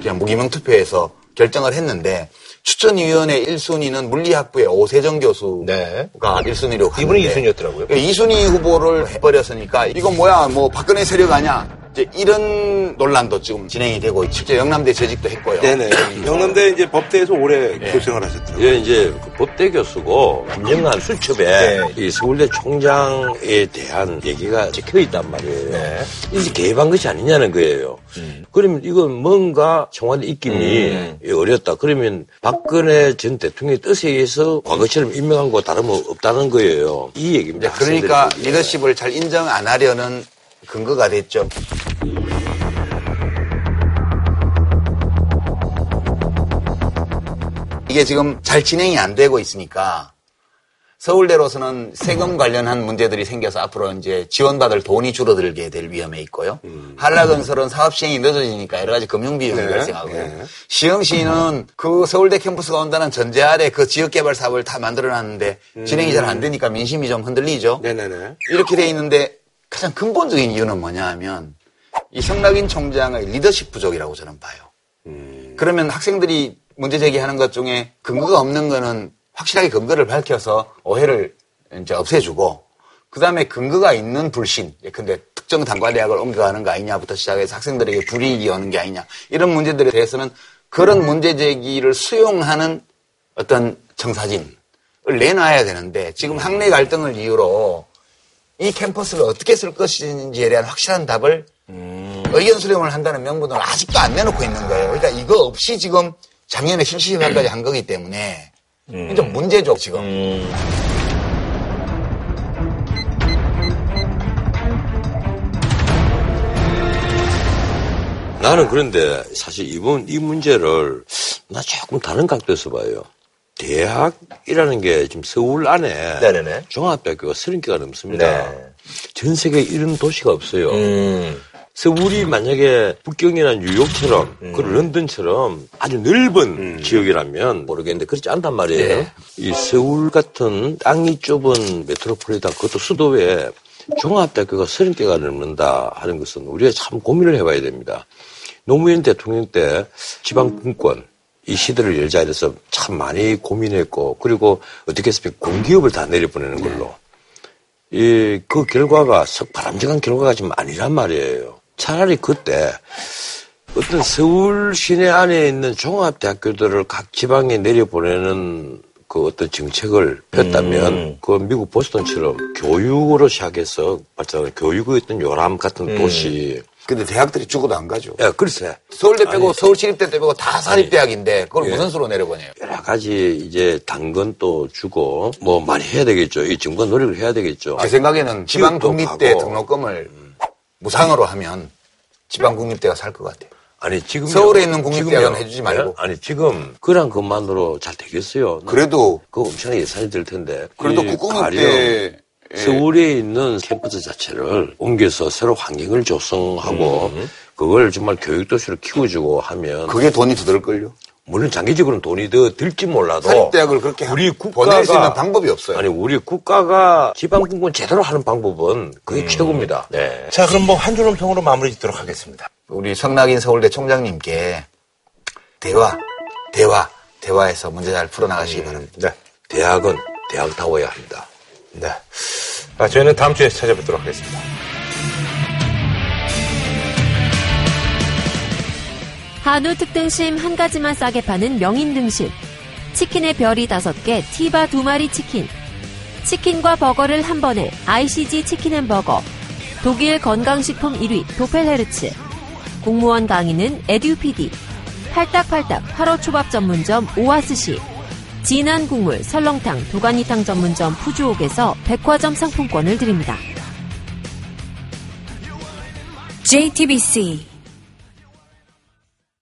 그냥 무기명 투표해서 결정을 했는데 추천위원회 1순위는 물리학부의 오세정 교수가 1순위로 갔는데 네. 이분이 2순위였더라고요. 2순위 후보를 해버렸으니까 이건 뭐야 뭐 박근혜 세력 아니야 이제 이런 논란도 지금 진행이 되고 실제 영남대 재직도 했고요. 네네. 영남대 이제 법대에서 오래 교생을 하셨더라고요. 예, 이제 그 법대 교수고 김영란 수첩에 네. 이 서울대 총장에 대한 얘기가 적혀 있단 말이에요. 네. 이제 개입한 것이 아니냐는 거예요. 음. 그러면 이건 뭔가 청와대 입김이 어렸다. 그러면 박근혜 전 대통령의 뜻에 의해서 과거처럼 임명한 거 다름없다는 거예요. 이 얘기입니다. 이제 그러니까. 리더십을 잘 인정 안 하려는 근거가 됐죠. 이게 지금 잘 진행이 안 되고 있으니까 서울대로서는 세금 관련한 문제들이 생겨서 앞으로 이제 지원받을 돈이 줄어들게 될 위험에 있고요. 한라건설은 사업 시행이 늦어지니까 여러 가지 금융 비용이 네, 발생하고요. 네. 시흥시는 그 서울대 캠퍼스가 온다는 전제 아래 그 지역 개발 사업을 다 만들어놨는데 진행이 잘 안 되니까 민심이 좀 흔들리죠. 네네네. 이렇게 돼 있는데 가장 근본적인 이유는 뭐냐 하면 이 성낙인 총장의 리더십 부족이라고 저는 봐요. 그러면 학생들이 문제 제기하는 것 중에 근거가 없는 거는 확실하게 근거를 밝혀서 오해를 이제 없애주고 그 다음에 근거가 있는 불신, 근데 특정 단과 대학을 옮겨가는 거 아니냐부터 시작해서 학생들에게 불이익이 오는 게 아니냐 이런 문제들에 대해서는 그런 문제 제기를 수용하는 어떤 청사진을 내놔야 되는데 지금 학내 갈등을 이유로 이 캠퍼스를 어떻게 쓸 것인지에 대한 확실한 답을 의견 수렴을 한다는 명분을 아직도 안 내놓고 있는 거예요. 그러니까 이거 없이 지금 작년에 실시간까지 한 거기 때문에 이게 좀 문제죠 지금. 나는 그런데 사실 이번 이 문제를 나 조금 다른 각도에서 봐요. 대학이라는 게 지금 서울 안에 네네네. 종합대학교가 30개가 넘습니다. 네. 전 세계에 이런 도시가 없어요. 음. 서울이 만약에 북경이나 뉴욕처럼 그 런던처럼 아주 넓은 지역이라면 모르겠는데 그렇지 않단 말이에요. 네. 이 서울 같은 땅이 좁은 메트로폴리탄 그것도 수도에 종합대학교가 30개가 넘는다 하는 것은 우리가 참 고민을 해봐야 됩니다. 노무현 대통령 때 지방분권 이 시대를 열자 해서 참 많이 고민했고 그리고 어떻게 했으면 공기업을 다 내려보내는 걸로 이, 그 결과가 썩 바람직한 결과가 지금 아니란 말이에요. 차라리 그때 어떤 서울 시내 안에 있는 종합대학교들을 각 지방에 내려보내는 그 어떤 정책을 폈다면 그 미국 보스턴처럼 교육으로 시작해서 발전하는 교육의 어떤 요람 같은 도시. 근데 대학들이 죽어도 안 가죠. 야, 글쎄. 서울대 빼고 아니, 서울시립대 빼고 다 사립대학인데 그걸 예. 무슨 수로 내려보내요? 여러 가지 이제 당근 또 주고 뭐 많이 해야 되겠죠. 이 정부가 노력을 해야 되겠죠. 제 생각에는 지방 기업도 국립대 가고. 등록금을 무상으로 하면 지방 국립대가 살 것 같아요. 아니 지금 서울에 있는 국립대학은 해주지 말고. 아니 지금 그런 것만으로 잘 되겠어요. 그래도 그 엄청난 예산이 들 텐데. 그래도 이 국공립대 서울에 있는 캠퍼스 자체를 옮겨서 새로 환경을 조성하고 그걸 정말 교육도시로 키워주고 하면 그게 돈이 더 들걸요? 물론 장기적으로는 돈이 더 들지 몰라도 사립대학을 그렇게 우리 보낼 국가가 수 있는 방법이 없어요. 아니 우리 국가가 지방분권 제대로 하는 방법은 그게 음. 최고입니다. 네. 자, 그럼 뭐 한 줄로 평으로 마무리 짓도록 하겠습니다. 우리 성낙인 서울대 총장님께 대화, 대화, 대화해서 문제 잘 풀어나가시기 바랍니다. 네. 대학은 대학다워야 합니다. 네. 아, 저희는 다음 주에 찾아뵙도록 하겠습니다. 한우 특등심 한 가지만 싸게 파는 명인 등심. 치킨의 별이 다섯 개, 티바 두 마리 치킨. 치킨과 버거를 한 번에 ICG 치킨 앤버거. 독일 건강식품 1위 도펠헤르츠. 공무원 강의는 에듀피디. 팔딱팔딱 화로초밥 전문점 오아스시. 진한 국물 설렁탕 도가니탕 전문점 푸주옥에서 백화점 상품권을 드립니다. JTBC